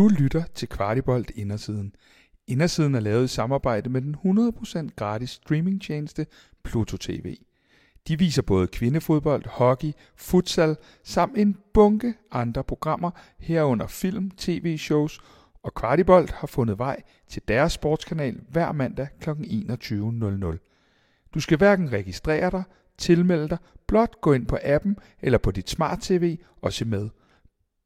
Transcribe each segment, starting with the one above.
Du lytter til Kvartibolt Indersiden. Indersiden er lavet i samarbejde med den 100% gratis streamingtjeneste Pluto TV. De viser både kvindefodbold, hockey, futsal samt en bunke andre programmer herunder film, tv-shows og Kvartibolt har fundet vej til deres sportskanal hver mandag kl. 21.00. Du skal hverken registrere dig, tilmelde dig, blot gå ind på appen eller på dit smart-tv og se med.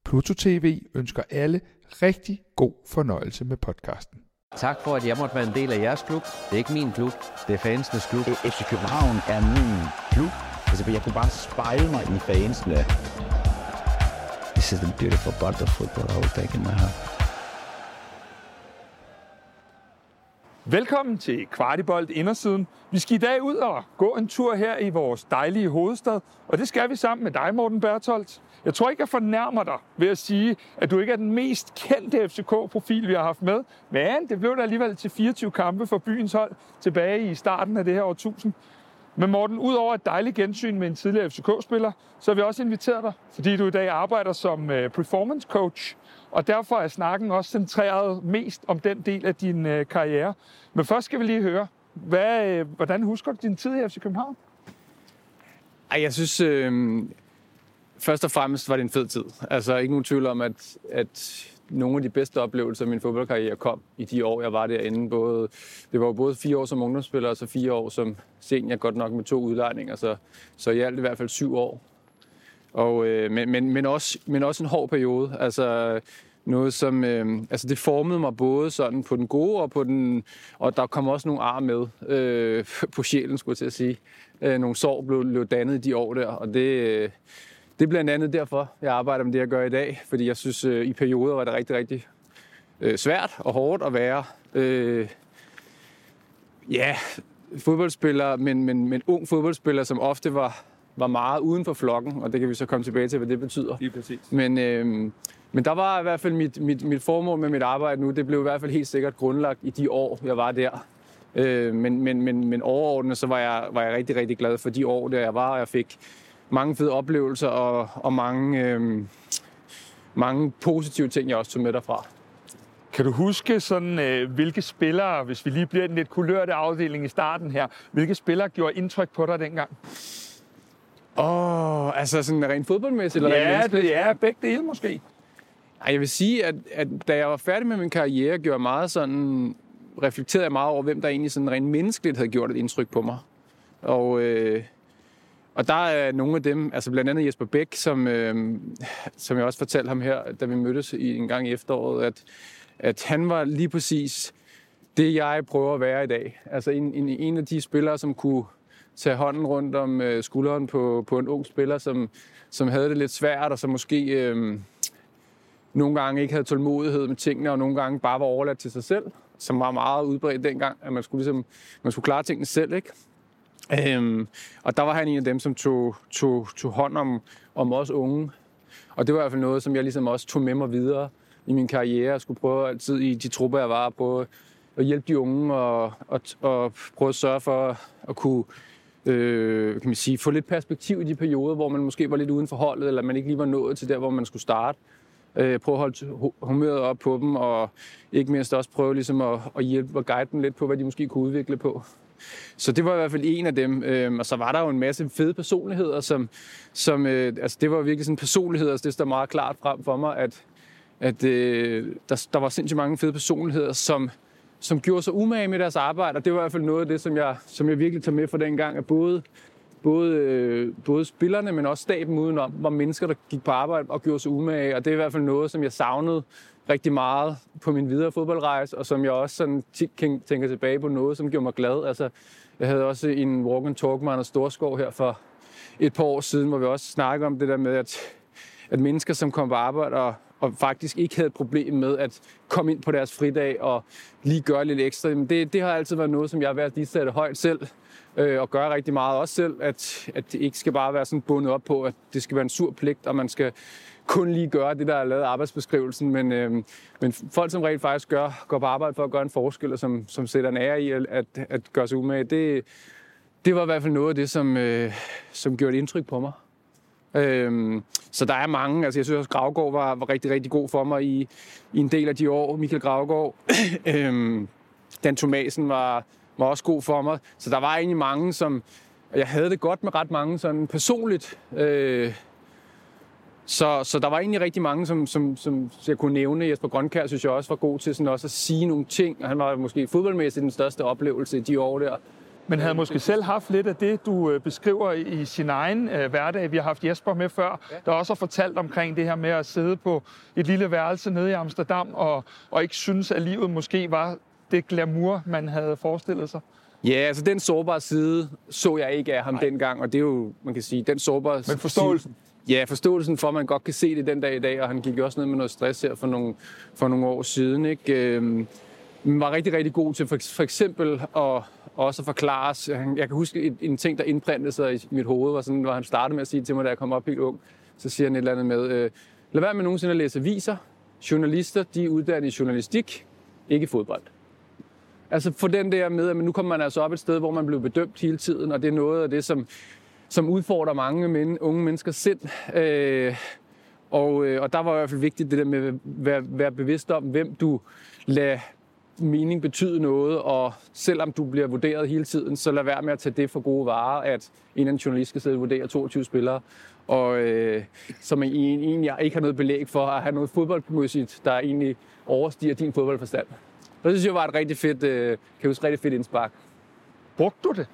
Pluto TV ønsker alle rigtig god fornøjelse med podcasten. Tak for, at jeg måtte være en del af jeres klub. Det er ikke min klub, det er fansenes klub. FC København er min klub. Altså, jeg kunne bare spejle mig i fansene. This is the beautiful part of football I will take in my heart. Velkommen til Kvartibolt Indersiden. Vi skal i dag ud og gå en tur her i vores dejlige hovedstad, og det skal vi sammen med dig, Morten Bertholdt. Jeg tror ikke, jeg fornærmer dig ved at sige, at du ikke er den mest kendte FCK-profil, vi har haft med, men det blev der alligevel til 24 kampe for byens hold tilbage i starten af det her årtusind. Men Morten, udover et dejligt gensyn med en tidligere FCK-spiller, så har vi også inviteret dig, fordi du i dag arbejder som øh, performance coach og derfor er snakken også centreret mest om den del af din øh, karriere. Men først skal vi lige høre, hvad, øh, hvordan husker du din tid i FC København? Ej, jeg synes, øh, først og fremmest var det en fed tid. Altså ikke nogen tvivl om, at, at nogle af de bedste oplevelser af min fodboldkarriere kom i de år, jeg var derinde. Både, det var jo både fire år som ungdomsspiller, og så fire år som senior, godt nok med to udlejninger. Så, så i alt i hvert fald syv år. Og, øh, men, men, men, også, men også en hård periode. Altså, noget, som, øh, altså det formede mig både sådan på den gode og på den, og der kom også nogle ar med øh, på sjælen, skulle jeg til at sige. Øh, nogle sår blev, blev dannet i de år der, og det, øh, det er blandt andet derfor, jeg arbejder med det, jeg gør i dag, fordi jeg synes, øh, i perioder var det rigtig, rigtig øh, svært og hårdt at være øh, ja, fodboldspiller, men, men, men ung fodboldspiller, som ofte var, var meget uden for flokken, og det kan vi så komme tilbage til, hvad det betyder. Lige præcis. Men, øh, men der var i hvert fald mit, mit, mit formål med mit arbejde nu, det blev i hvert fald helt sikkert grundlagt i de år, jeg var der. Øh, men, men, men, men overordnet, så var jeg, var jeg rigtig, rigtig glad for de år, der jeg var, og jeg fik mange fede oplevelser og, og mange, øh, mange positive ting, jeg også tog med derfra. Kan du huske sådan, øh, hvilke spillere, hvis vi lige bliver den lidt kulørte afdeling i starten her, hvilke spillere gjorde indtryk på dig dengang? Åh, oh, altså sådan rent fodboldmæssigt? Eller ja, rent det er begge dele måske. Ej, jeg vil sige, at, at da jeg var færdig med min karriere, gjorde jeg meget sådan, reflekterede jeg meget over, hvem der egentlig sådan rent menneskeligt havde gjort et indtryk på mig. Og, øh, og der er nogle af dem, altså blandt andet Jesper Bæk, som, øh, som jeg også fortalte ham her, da vi mødtes i, en gang i efteråret, at, at han var lige præcis det, jeg prøver at være i dag. Altså en, en, en af de spillere, som kunne tage hånden rundt om øh, skulderen på, på en ung spiller, som, som havde det lidt svært, og som måske øh, nogle gange ikke havde tålmodighed med tingene, og nogle gange bare var overladt til sig selv, som var meget udbredt dengang, at man skulle, ligesom, man skulle klare tingene selv. Ikke? Øhm, og der var han en af dem, som tog, tog, tog hånd om, om os unge. Og det var i hvert fald noget, som jeg ligesom også tog med mig videre i min karriere. Jeg skulle prøve altid i de trupper, jeg var, at prøve at hjælpe de unge og, og, og prøve at sørge for at kunne øh, kan man sige, få lidt perspektiv i de perioder, hvor man måske var lidt uden for holdet, eller man ikke lige var nået til der, hvor man skulle starte. Øh, prøve at holde humøret op på dem, og ikke mindst også prøve ligesom at, at hjælpe og guide dem lidt på, hvad de måske kunne udvikle på. Så det var i hvert fald en af dem. Øhm, og så var der jo en masse fede personligheder, som, som øh, altså det var virkelig sådan personligheder, altså det står meget klart frem for mig, at, at øh, der, der var sindssygt mange fede personligheder, som, som gjorde sig umage med deres arbejde, og det var i hvert fald noget af det, som jeg, som jeg virkelig tager med fra den gang, at både, både, øh, både spillerne, men også staben udenom, var mennesker, der gik på arbejde og gjorde sig umage, og det er i hvert fald noget, som jeg savnede rigtig meget på min videre fodboldrejse, og som jeg også sådan tænker tilbage på noget, som gjorde mig glad. Altså, jeg havde også en walk and talk med Anders Storskov her for et par år siden, hvor vi også snakkede om det der med, at, at mennesker, som kom på arbejde og, og faktisk ikke havde et problem med at komme ind på deres fridag og lige gøre lidt ekstra, men det, det har altid været noget, som jeg har været lige sætte højt selv øh, og gøre rigtig meget også selv, at, at det ikke skal bare være sådan bundet op på, at det skal være en sur pligt, og man skal kun lige gøre det, der er lavet arbejdsbeskrivelsen, men, øh, men folk, som rent faktisk gør, går på arbejde for at gøre en forskel, og som, som sætter en ære i at, at gøre sig umage, det, det var i hvert fald noget af det, som, øh, som gjorde et indtryk på mig. Øhm, så der er mange. Altså, jeg synes også, Gravgaard var, var rigtig, rigtig god for mig i, i en del af de år. Michael Gravgaard. øhm, Dan Thomasen var, var også god for mig. Så der var egentlig mange, som... Jeg havde det godt med ret mange sådan personligt. Øh, så, så der var egentlig rigtig mange, som, som, som jeg kunne nævne. Jesper Grønkær synes jeg også var god til sådan også at sige nogle ting. Han var måske fodboldmæssigt den største oplevelse i de år der. Men havde måske selv haft lidt af det, du øh, beskriver i sin egen øh, hverdag. Vi har haft Jesper med før, ja. der også har fortalt omkring det her med at sidde på et lille værelse nede i Amsterdam, og, og ikke synes, at livet måske var det glamour, man havde forestillet sig. Ja, altså den sårbare side så jeg ikke af ham Nej. dengang, og det er jo, man kan sige, den sårbare Men forståelsen? Ja, forståelsen for, at man godt kan se det den dag i dag, og han gik jo også ned med noget stress her for nogle, for nogle år siden, ikke? Øh, var rigtig, rigtig god til for, for eksempel at også at forklare os. Jeg kan huske en, en ting, der indprintede sig i mit hoved, var sådan, hvor han startede med at sige til mig, da jeg kom op helt ung, så siger han et eller andet med, øh, lad være med nogensinde at læse aviser. Journalister, de er uddannet i journalistik, ikke fodbold. Altså for den der med, at nu kommer man altså op et sted, hvor man bliver bedømt hele tiden, og det er noget af det, som, som udfordrer mange men, unge menneskers sind. Øh, og, øh, og der var i hvert fald vigtigt det der med at være, være bevidst om, hvem du lader mening betyde noget, og selvom du bliver vurderet hele tiden, så lad være med at tage det for gode varer, at en anden journalist skal sidde og vurdere 22 spillere, og øh, som egentlig ikke har noget belæg for at have noget fodboldmæssigt, der egentlig overstiger din fodboldforstand. Det synes jeg var et rigtig fedt, øh, kan jeg huske, rigtig fedt indspark. Brugte du det?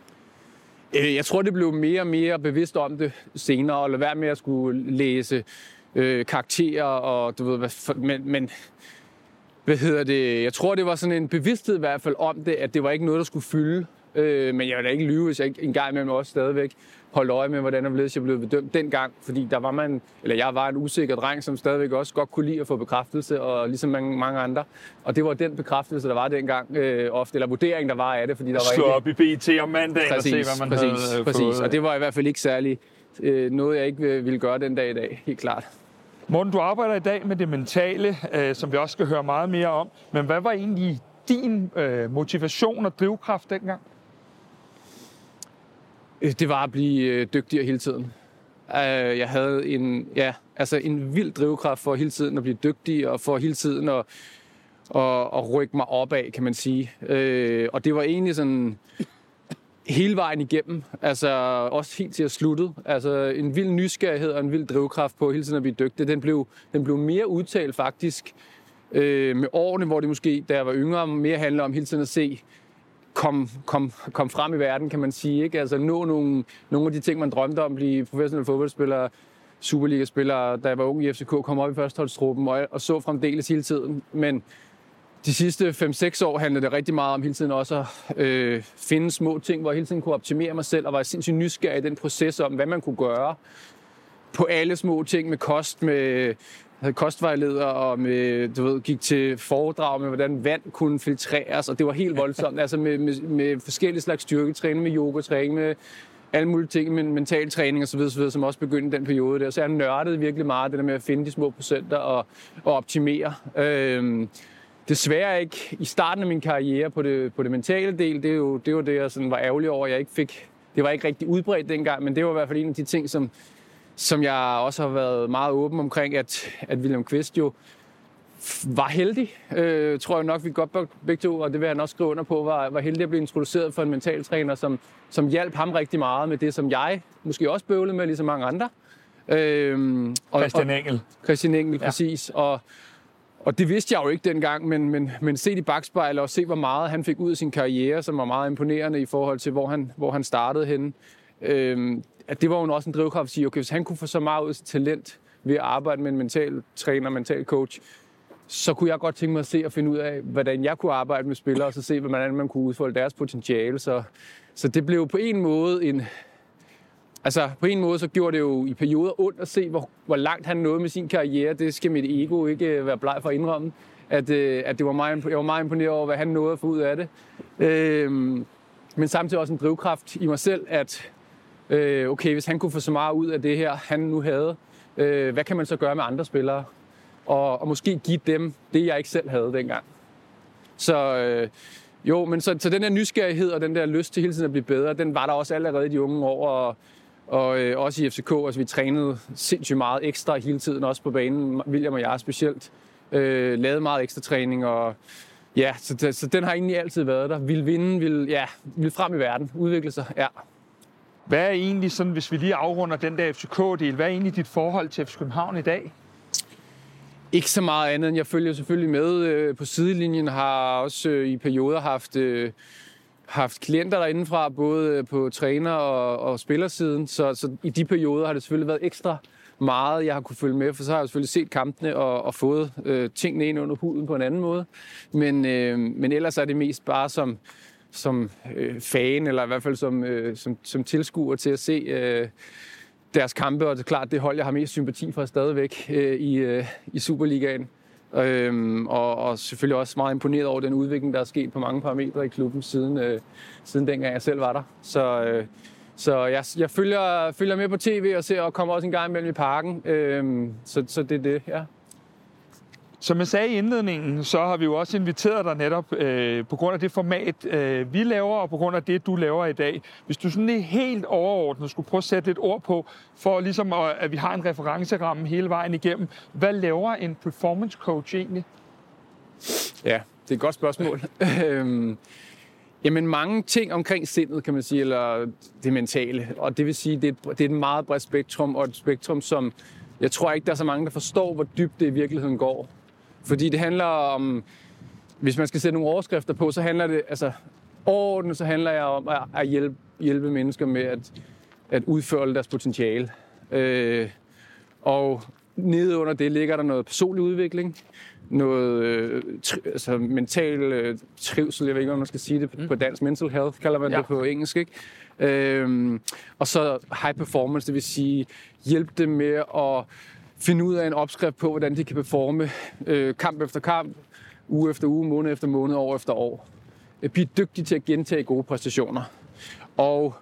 Øh, jeg tror, det blev mere og mere bevidst om det senere, og lade være med at skulle læse øh, karakterer, og du ved, hvad, men, men hvad hedder det? Jeg tror, det var sådan en bevidsthed i hvert fald om det, at det var ikke noget, der skulle fylde. Øh, men jeg vil da ikke lyve, hvis jeg ikke engang imellem også stadigvæk holde øje med, hvordan jeg blev bedømt dengang. Fordi der var man, eller jeg var en usikker dreng, som stadigvæk også godt kunne lide at få bekræftelse, og ligesom mange, mange andre. Og det var den bekræftelse, der var dengang øh, ofte, eller vurdering, der var af det. Fordi der var Slå ikke... op i BT om mandagen præcis, og se, hvad man præcis, havde præcis. fået. Og det var i hvert fald ikke særlig øh, noget, jeg ikke ville gøre den dag i dag, helt klart. Morten, du arbejder i dag med det mentale, øh, som vi også skal høre meget mere om. Men hvad var egentlig din øh, motivation og drivkraft dengang? Øh, det var at blive øh, dygtigere hele tiden. Øh, jeg havde en, ja, altså en vild drivkraft for hele tiden at blive dygtig, og for hele tiden at, at, at rykke mig opad, kan man sige. Og det var egentlig sådan hele vejen igennem, altså også helt til at slutte. Altså en vild nysgerrighed og en vild drivkraft på hele tiden at blive dygtig. Den blev, den blev mere udtalt faktisk øh, med årene, hvor det måske, da jeg var yngre, mere handler om hele tiden at se, kom, kom, kom frem i verden, kan man sige. Ikke? Altså nå nogle, nogle af de ting, man drømte om, blive professionel fodboldspiller, Superliga-spiller, da jeg var ung i FCK, kom op i førsteholdstruppen og, og så fremdeles hele tiden. Men de sidste 5-6 år handlede det rigtig meget om hele tiden også at øh, finde små ting, hvor jeg hele tiden kunne optimere mig selv, og var sindssygt nysgerrig i den proces om, hvad man kunne gøre på alle små ting med kost, med havde kostvejleder og med, du ved, gik til foredrag med, hvordan vand kunne filtreres, og det var helt voldsomt. altså med, med, med forskellige slags styrketræning, med yogatræning, med alle mulige ting, med mental træning osv., osv., som også begyndte den periode der. Så jeg nørdede virkelig meget det der med at finde de små procenter og, og optimere. Øhm, desværre ikke i starten af min karriere på det, på det mentale del. Det er jo det, var det jeg sådan var ærgerlig over, jeg ikke fik. Det var ikke rigtig udbredt dengang, men det var i hvert fald en af de ting, som, som jeg også har været meget åben omkring, at, at William Kvist jo var heldig, øh, tror jeg nok, vi godt begge to, og det vil han også skrive under på, var, var heldig at blive introduceret for en mentaltræner, som, som hjalp ham rigtig meget med det, som jeg måske også bøvlede med, ligesom mange andre. Øh, og, Christian Engel. Christian Engel, ja. præcis. Og, og det vidste jeg jo ikke dengang, men, men, men se i bagspejlet og se, hvor meget han fik ud af sin karriere, som var meget imponerende i forhold til, hvor han, hvor han startede henne. Øhm, at det var jo også en drivkraft at sige, okay, hvis han kunne få så meget ud af sit talent ved at arbejde med en mental træner, mental coach, så kunne jeg godt tænke mig at se og finde ud af, hvordan jeg kunne arbejde med spillere, og så se, hvordan man kunne udfolde deres potentiale. Så, så det blev på en måde en, Altså, på en måde så gjorde det jo i perioder ondt at se, hvor, hvor langt han nåede med sin karriere. Det skal mit ego ikke øh, være bleg for at indrømme. At, øh, at det var meget, jeg var meget imponeret over, hvad han nåede at få ud af det. Øhm, men samtidig også en drivkraft i mig selv, at øh, okay, hvis han kunne få så meget ud af det her, han nu havde, øh, hvad kan man så gøre med andre spillere? Og, og måske give dem det, jeg ikke selv havde dengang. Så øh, jo, men så, så den der nysgerrighed og den der lyst til hele tiden at blive bedre, den var der også allerede i de unge år. Og, Og øh, også i FCK, altså vi trænede sindssygt meget ekstra hele tiden, også på banen, William og jeg specielt. Øh, lavede meget ekstra træning, og ja, så, så den har egentlig altid været der. Vil vinde, vil, ja, vil frem i verden, udvikle sig, ja. Hvad er egentlig sådan, hvis vi lige afrunder den der FCK-del, hvad er egentlig dit forhold til FC København i dag? Ikke så meget andet, end jeg følger selvfølgelig med øh, på sidelinjen, har også øh, i perioder haft, øh, haft klienter derindefra, både på træner- og, og spillersiden, så, så i de perioder har det selvfølgelig været ekstra meget, jeg har kunne følge med, for så har jeg selvfølgelig set kampene og, og fået øh, tingene ind under huden på en anden måde. Men, øh, men ellers er det mest bare som, som øh, fan, eller i hvert fald som, øh, som, som tilskuer til at se øh, deres kampe, og det er klart, det hold, jeg har mest sympati for stadigvæk øh, i, øh, i Superligaen. Øhm, og, og selvfølgelig også meget imponeret over den udvikling, der er sket på mange parametre i klubben siden, øh, siden dengang jeg selv var der. Så, øh, så jeg, jeg følger, følger med på tv og ser og kommer også en gang imellem i parken. Øhm, så, så det er det, ja. Som jeg sagde i indledningen, så har vi jo også inviteret dig netop øh, på grund af det format, øh, vi laver, og på grund af det, du laver i dag. Hvis du sådan er helt overordnet skulle prøve at sætte lidt ord på, for ligesom at, at vi har en referenceramme hele vejen igennem. Hvad laver en performance coach egentlig? Ja, det er et godt spørgsmål. Øhm, jamen mange ting omkring sindet, kan man sige, eller det mentale. Og det vil sige, det er, et, det er et meget bredt spektrum, og et spektrum, som jeg tror ikke, der er så mange, der forstår, hvor dybt det i virkeligheden går. Fordi det handler om, hvis man skal sætte nogle overskrifter på, så handler det, altså overordnet, så handler jeg om at, hjælpe, hjælpe mennesker med at, at udføre deres potentiale. Øh, og nede under det ligger der noget personlig udvikling, noget øh, tri- altså mental øh, trivsel, jeg ved ikke, hvordan man skal sige det på dansk, mental health kalder man ja. det på engelsk, ikke? Øhm, og så high performance, det vil sige hjælpe dem med at finde ud af en opskrift på, hvordan de kan performe øh, kamp efter kamp, uge efter uge, måned efter måned, år efter år. Øh, blive dygtige til at gentage gode præstationer. Og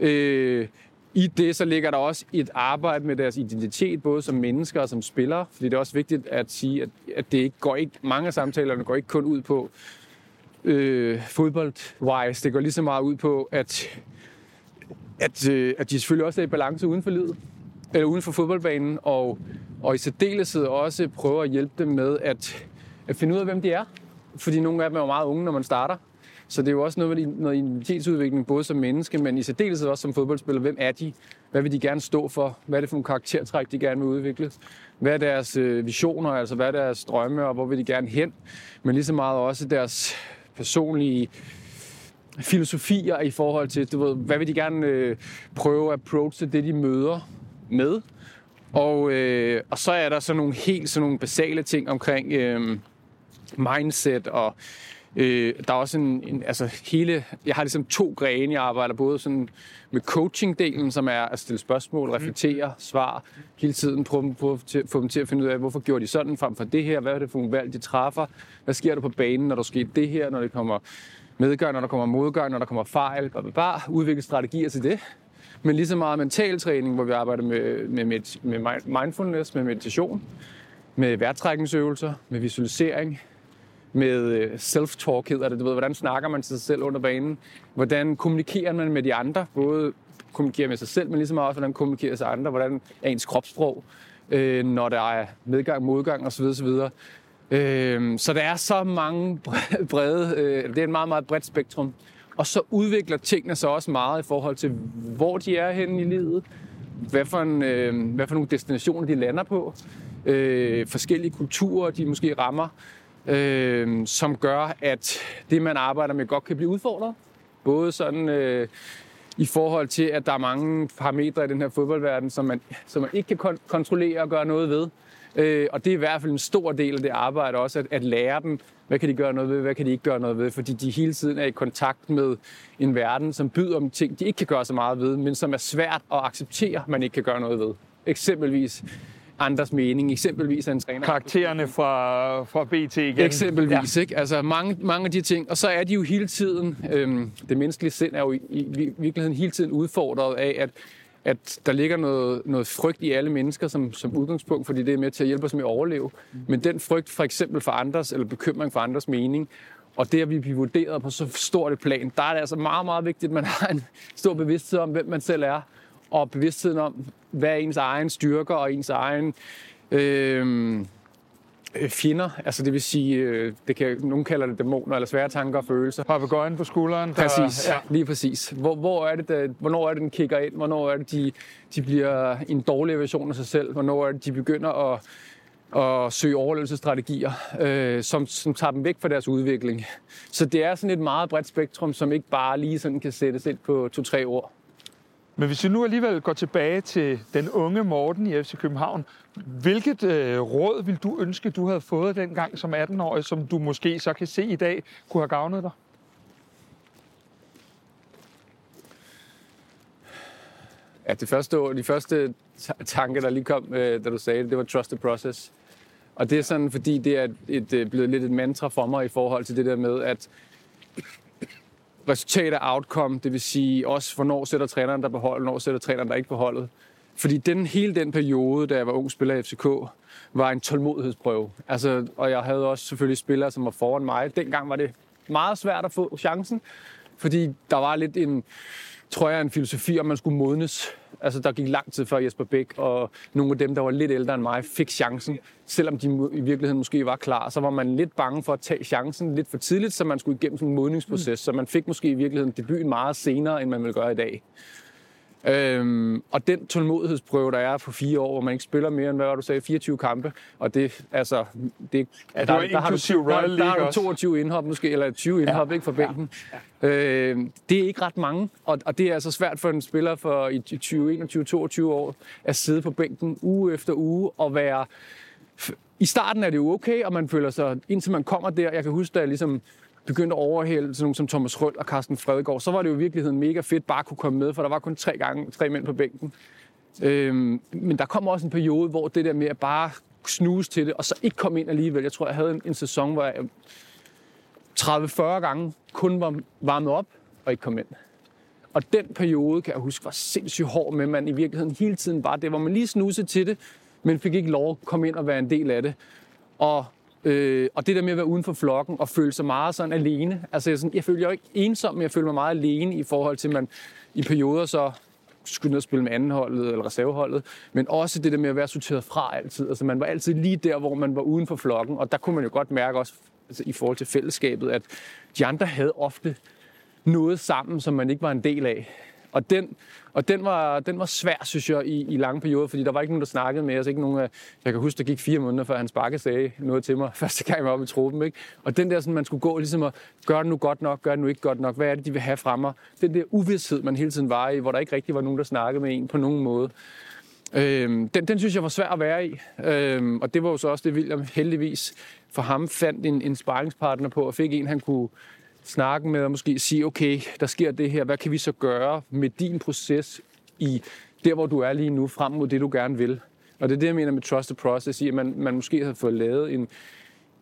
øh, i det så ligger der også et arbejde med deres identitet, både som mennesker og som spillere. Fordi det er også vigtigt at sige, at, at det ikke går ikke, mange af samtalerne går ikke kun ud på øh, fodbold-wise. Det går lige så meget ud på, at, at, øh, at de selvfølgelig også er i balance uden for livet, eller uden for fodboldbanen, og, og i særdeleshed også prøver at hjælpe dem med at, at finde ud af, hvem de er. Fordi nogle af dem er jo meget unge, når man starter. Så det er jo også noget med noget identitetsudvikling, både som menneske, men i særdeleshed også som fodboldspiller. Hvem er de? Hvad vil de gerne stå for? Hvad er det for nogle karaktertræk, de gerne vil udvikle? Hvad er deres øh, visioner, altså hvad er deres drømme, og hvor vil de gerne hen? Men lige så meget også deres personlige filosofier i forhold til, du ved, hvad vil de gerne øh, prøve at approache det, de møder med? Og, øh, og så er der sådan nogle helt sådan nogle basale ting omkring øh, mindset og Øh, der er også en, en, altså hele, jeg har ligesom to grene, jeg arbejder både sådan med coaching-delen, som er at stille spørgsmål, reflektere, svar, hele tiden prøve, prøve til, få dem til at finde ud af, hvorfor gjorde de sådan frem for det her, hvad er det for nogle valg, de træffer, hvad sker der på banen, når der sker det her, når det kommer medgang, når der kommer modgang, når der kommer fejl, bare udvikle strategier til det. Men lige så meget mental træning, hvor vi arbejder med, med, med, med mindfulness, med meditation, med værtrækningsøvelser, med visualisering, med øh, self-talk hedder det. Du ved, hvordan snakker man til sig selv under banen? Hvordan kommunikerer man med de andre? Både kommunikerer med sig selv, men ligesom også, hvordan kommunikerer sig andre? Hvordan er ens kropssprog, øh, når der er medgang, modgang osv. osv. Øh, så der er så mange brede, øh, det er en meget, meget bredt spektrum. Og så udvikler tingene sig også meget i forhold til, hvor de er henne i livet, hvad for, en, øh, hvad for nogle destinationer de lander på, øh, forskellige kulturer, de måske rammer øh, som gør, at det, man arbejder med, godt kan blive udfordret. Både sådan øh, i forhold til, at der er mange parametre i den her fodboldverden, som man, som man ikke kan kon- kontrollere og gøre noget ved. Øh, og det er i hvert fald en stor del af det arbejde også, at, at lære dem, hvad kan de gøre noget ved, hvad kan de ikke gøre noget ved, fordi de hele tiden er i kontakt med en verden, som byder om ting, de ikke kan gøre så meget ved, men som er svært at acceptere, man ikke kan gøre noget ved. Eksempelvis andres mening, eksempelvis af en træner. Karaktererne fra, fra BT igen. Eksempelvis, ja. ikke? Altså mange, mange af de ting. Og så er de jo hele tiden, øhm, det menneskelige sind er jo i, i virkeligheden hele tiden udfordret af, at at der ligger noget, noget frygt i alle mennesker som, som udgangspunkt, fordi det er med til at hjælpe os med at overleve. Men den frygt for eksempel for andres, eller bekymring for andres mening, og det at vi bliver vurderet på så stort et plan, der er det altså meget, meget vigtigt, at man har en stor bevidsthed om, hvem man selv er, og bevidstheden om, hvad er ens egen styrker og ens egen øh, øh, fjender. Altså det vil sige, øh, det kan, nogen kalder det dæmoner eller svære tanker og følelser. Papagøjen på skulderen. Der, Præcis, ja. lige præcis. Hvor, hvor er det, der, hvornår er det, den kigger ind? Hvornår er det, de, de bliver en dårlig version af sig selv? Hvornår er det, de begynder at, at søge overlevelsesstrategier, øh, som, som tager dem væk fra deres udvikling? Så det er sådan et meget bredt spektrum, som ikke bare lige sådan kan sættes ind på to-tre ord. Men hvis vi nu alligevel går tilbage til den unge Morten i FC København, hvilket øh, råd vil du ønske, du havde fået dengang som 18-årig, som du måske så kan se i dag, kunne have gavnet dig? Ja, det første, ord- de første tanke, tanker, der lige kom, øh, da du sagde det, det var trust the process. Og det er sådan, fordi det er et, et, øh, blevet lidt et mantra for mig i forhold til det der med, at resultat og outcome, det vil sige også, hvornår sætter træneren der på holdet, hvornår sætter træneren der ikke på holdet. Fordi den, hele den periode, da jeg var ung spiller i FCK, var en tålmodighedsprøve. Altså, og jeg havde også selvfølgelig spillere, som var foran mig. Dengang var det meget svært at få chancen, fordi der var lidt en, tror jeg, en filosofi, om man skulle modnes. Altså, der gik lang tid før Jesper Bæk og nogle af dem, der var lidt ældre end mig, fik chancen. Selvom de i virkeligheden måske var klar, så var man lidt bange for at tage chancen lidt for tidligt, så man skulle igennem sådan en modningsproces. Så man fik måske i virkeligheden debuten meget senere, end man vil gøre i dag. Øhm, og den tålmodighedsprøve, der er på fire år, hvor man ikke spiller mere end, hvad var du sagde, 24 kampe, og det, altså, det, Ja, det var har du, der, der, har du også. 22 indhop måske, eller 20 indhop ja. ikke fra bænken. Ja. Øh, det er ikke ret mange, og, og det er altså svært for en spiller for i 20, 21-22 år at sidde på bænken uge efter uge og være... I starten er det jo okay, og man føler sig, indtil man kommer der, jeg kan huske, da jeg ligesom begyndte at overhælde sådan nogle som Thomas Røll og Carsten Fredegård, så var det jo i virkeligheden mega fedt bare at kunne komme med, for der var kun tre, gange, tre mænd på bænken. Øhm, men der kom også en periode, hvor det der med at bare snuse til det, og så ikke komme ind alligevel. Jeg tror, jeg havde en, en sæson, hvor jeg øhm, 30-40 gange kun var varmet op og ikke kom ind. Og den periode, kan jeg huske, var sindssygt hård med, man i virkeligheden hele tiden var det, hvor man lige snusede til det, men fik ikke lov at komme ind og være en del af det. Og, øh, og det der med at være uden for flokken og føle sig meget sådan alene. Altså jeg, sådan, jeg føler jo ikke ensom, men jeg føler mig meget alene i forhold til, at man i perioder så skulle ned og spille med andenholdet eller reserveholdet, men også det der med at være sorteret fra altid. Altså man var altid lige der, hvor man var uden for flokken, og der kunne man jo godt mærke også altså, i forhold til fællesskabet, at de andre havde ofte noget sammen, som man ikke var en del af. Og den, og den, var, den var svær, synes jeg, i, i lange perioder, fordi der var ikke nogen, der snakkede med os. Ikke nogen, jeg kan huske, der gik fire måneder, før hans bakke sagde noget til mig, første gang jeg var oppe i truppen. Ikke? Og den der, sådan, man skulle gå ligesom og gøre det nu godt nok, gør det nu ikke godt nok, hvad er det, de vil have fra mig? Den der uvidshed, man hele tiden var i, hvor der ikke rigtig var nogen, der snakkede med en på nogen måde. Øhm, den, den synes jeg var svær at være i. Øhm, og det var jo så også det, William heldigvis for ham fandt en, en sparringspartner på, og fik en, han kunne snakke med og måske sige, okay, der sker det her, hvad kan vi så gøre med din proces i der, hvor du er lige nu, frem mod det, du gerne vil. Og det er det, jeg mener med trust the process, i at man, man måske har fået lavet en,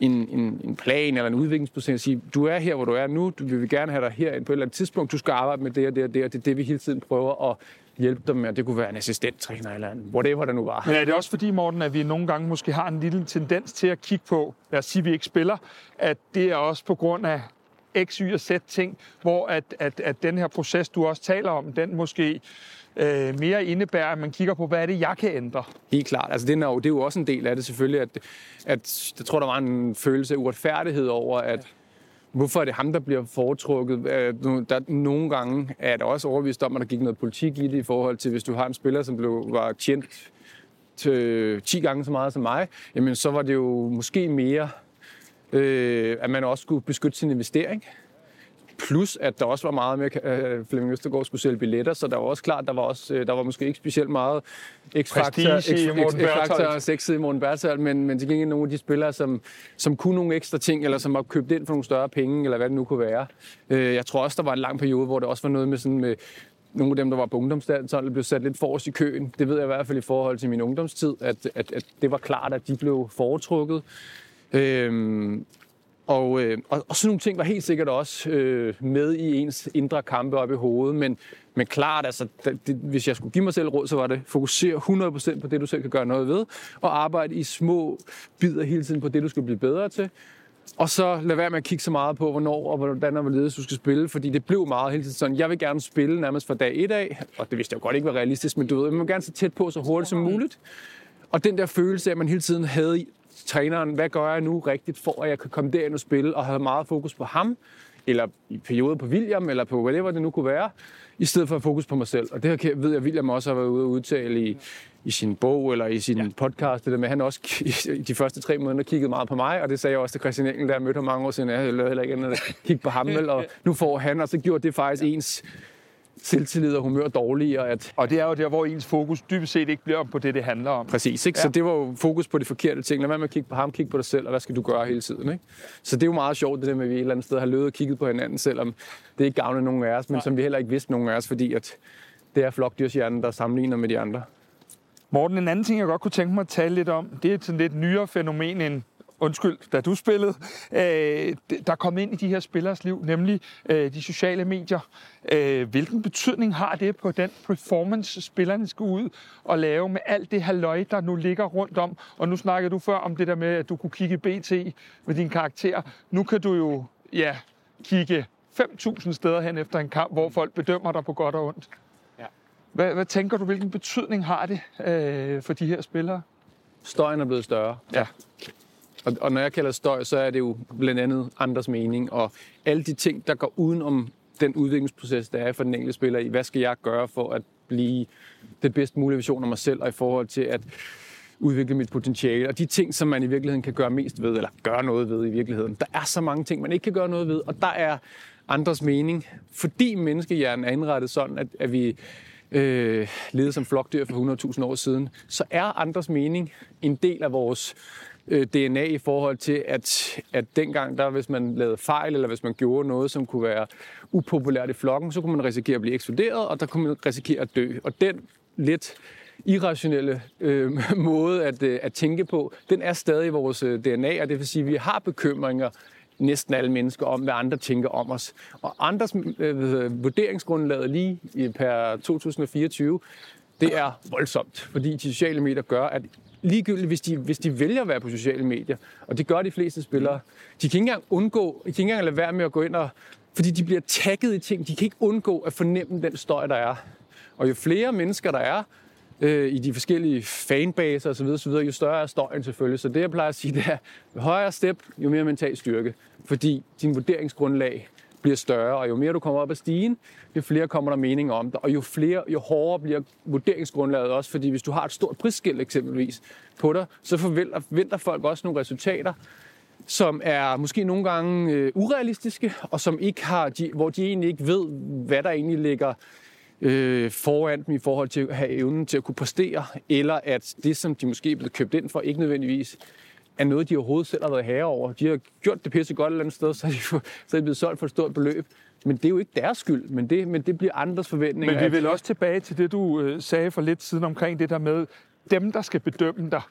en, en, en plan eller en udviklingsproces og sige, du er her, hvor du er nu, du, vi vil gerne have dig her på et eller andet tidspunkt, du skal arbejde med det og det og det, og det er det, vi hele tiden prøver at hjælpe dem med. Det kunne være en assistenttræner eller en whatever der nu var. Men er det også fordi, Morten, at vi nogle gange måske har en lille tendens til at kigge på, lad os sige, at vi ikke spiller, at det er også på grund af X, Y og Z ting, hvor at, at, at den her proces, du også taler om, den måske øh, mere indebærer, at man kigger på, hvad er det, jeg kan ændre? Helt klart. Altså, det, er jo, det er jo også en del af det selvfølgelig, at, at jeg tror, der var en følelse af uretfærdighed over, at hvorfor er det ham, der bliver foretrukket? Øh, der, nogle gange er der også overvist om, at der gik noget politik i det, i forhold til, hvis du har en spiller, som blev, var tjent øh, til 10 gange så meget som mig, jamen så var det jo måske mere, øh, at man også skulle beskytte sin investering. Plus, at der også var meget mere, øh, Flemming Østergaard skulle sælge billetter, så der var også klart, der var, også, øh, der var måske ikke specielt meget Bertholdt. og sexet i Morten Berthold, men, men til gengæld nogle af de spillere, som, som kunne nogle ekstra ting, eller som var købt ind for nogle større penge, eller hvad det nu kunne være. Øh, jeg tror også, der var en lang periode, hvor det også var noget med sådan med nogle af dem, der var på ungdomslandsholdet, blev sat lidt forrest i køen. Det ved jeg i hvert fald i forhold til min ungdomstid, at, at, at det var klart, at de blev foretrukket. Øhm, og, øh, og, og sådan nogle ting var helt sikkert også øh, med i ens indre kampe op i hovedet. Men, men klart, altså, det, hvis jeg skulle give mig selv råd, så var det fokusere 100% på det, du selv kan gøre noget ved, og arbejde i små bidder hele tiden på det, du skal blive bedre til. Og så lad være med at kigge så meget på, hvornår og hvordan og hvorledes du skal spille, fordi det blev meget hele tiden sådan, jeg vil gerne spille nærmest fra dag et af, og det vidste jeg jo godt ikke var realistisk, men du ved, man vil gerne så tæt på så hurtigt som muligt. Og den der følelse af, at man hele tiden havde i træneren, hvad gør jeg nu rigtigt, for at jeg kan komme derind og spille, og have meget fokus på ham, eller i perioder på William, eller på whatever det nu kunne være, i stedet for at fokus på mig selv. Og det her ved jeg, at William også har været ude og udtale i, i sin bog eller i sin ja. podcast, det der med, han også i de første tre måneder kiggede meget på mig, og det sagde jeg også til Christian Engel, da jeg mødte ham mange år siden, jeg lavede heller ikke andet at kigge på ham, vel, og nu får han, og så gjorde det faktisk ens selvtillid og humør dårligere, at Og det er jo der, hvor ens fokus dybest set ikke bliver på det, det handler om. Præcis, ikke? Ja. så det var jo fokus på de forkerte ting. Lad være med at kigge på ham, kigge på dig selv, og hvad skal du gøre hele tiden. Ikke? Så det er jo meget sjovt, det der med, at vi et eller andet sted har løbet og kigget på hinanden, selvom det ikke gavner nogen af os, men som vi heller ikke vidste nogen af os, fordi at det er flokdyrshjernen, der sammenligner med de andre. Morten, en anden ting, jeg godt kunne tænke mig at tale lidt om, det er et sådan lidt nyere fænomen end undskyld, da du spillede, øh, der kom ind i de her spillers liv, nemlig øh, de sociale medier. Øh, hvilken betydning har det på den performance, spillerne skal ud og lave med alt det halløj, der nu ligger rundt om? Og nu snakkede du før om det der med, at du kunne kigge BT med din karakter. Nu kan du jo ja, kigge 5.000 steder hen efter en kamp, hvor folk bedømmer dig på godt og ondt. Ja. Hvad, hvad tænker du, hvilken betydning har det øh, for de her spillere? Støjen er blevet større. Ja. Og, og når jeg kalder støj, så er det jo blandt andet andres mening, og alle de ting, der går uden om den udviklingsproces, der er for den enkelte spiller i, hvad skal jeg gøre for at blive den bedst mulige version af mig selv, og i forhold til at udvikle mit potentiale, og de ting, som man i virkeligheden kan gøre mest ved, eller gøre noget ved i virkeligheden. Der er så mange ting, man ikke kan gøre noget ved, og der er andres mening, fordi menneskehjernen er indrettet sådan, at, at vi øh, levede som flokdyr for 100.000 år siden, så er andres mening en del af vores øh, DNA i forhold til, at, at dengang, der, hvis man lavede fejl, eller hvis man gjorde noget, som kunne være upopulært i flokken, så kunne man risikere at blive ekskluderet, og der kunne man risikere at dø. Og den lidt irrationelle øh, måde at, øh, at tænke på, den er stadig i vores øh, DNA, og det vil sige, at vi har bekymringer, næsten alle mennesker, om hvad andre tænker om os. Og andres øh, vurderingsgrundlag lige i- per 2024, det er voldsomt, fordi de sociale medier gør, at ligegyldigt, hvis de, hvis de vælger at være på sociale medier, og det gør de fleste spillere, de kan ikke engang undgå, de kan ikke engang lade være med at gå ind og, fordi de bliver tagget i ting, de kan ikke undgå at fornemme den støj, der er. Og jo flere mennesker der er, øh, i de forskellige fanbaser osv., osv., jo større er støjen selvfølgelig. Så det, jeg plejer at sige, det er, jo højere step, jo mere mental styrke. Fordi din vurderingsgrundlag bliver større, og jo mere du kommer op ad stigen, jo flere kommer der mening om dig, og jo, flere, jo hårdere bliver vurderingsgrundlaget også, fordi hvis du har et stort prisskilt eksempelvis på dig, så forventer, forventer folk også nogle resultater, som er måske nogle gange øh, urealistiske, og som ikke har, de, hvor de egentlig ikke ved, hvad der egentlig ligger øh, foran dem i forhold til at have evnen til at kunne præstere, eller at det, som de måske er blevet købt ind for, ikke nødvendigvis er noget, de overhovedet selv har været herre over. De har gjort det pisse godt et eller andet sted, så er de, så er de blevet solgt for et stort beløb. Men det er jo ikke deres skyld, men det, men det bliver andres forventninger. Men vi vil også tilbage til det, du øh, sagde for lidt siden omkring det der med, dem, der skal bedømme dig,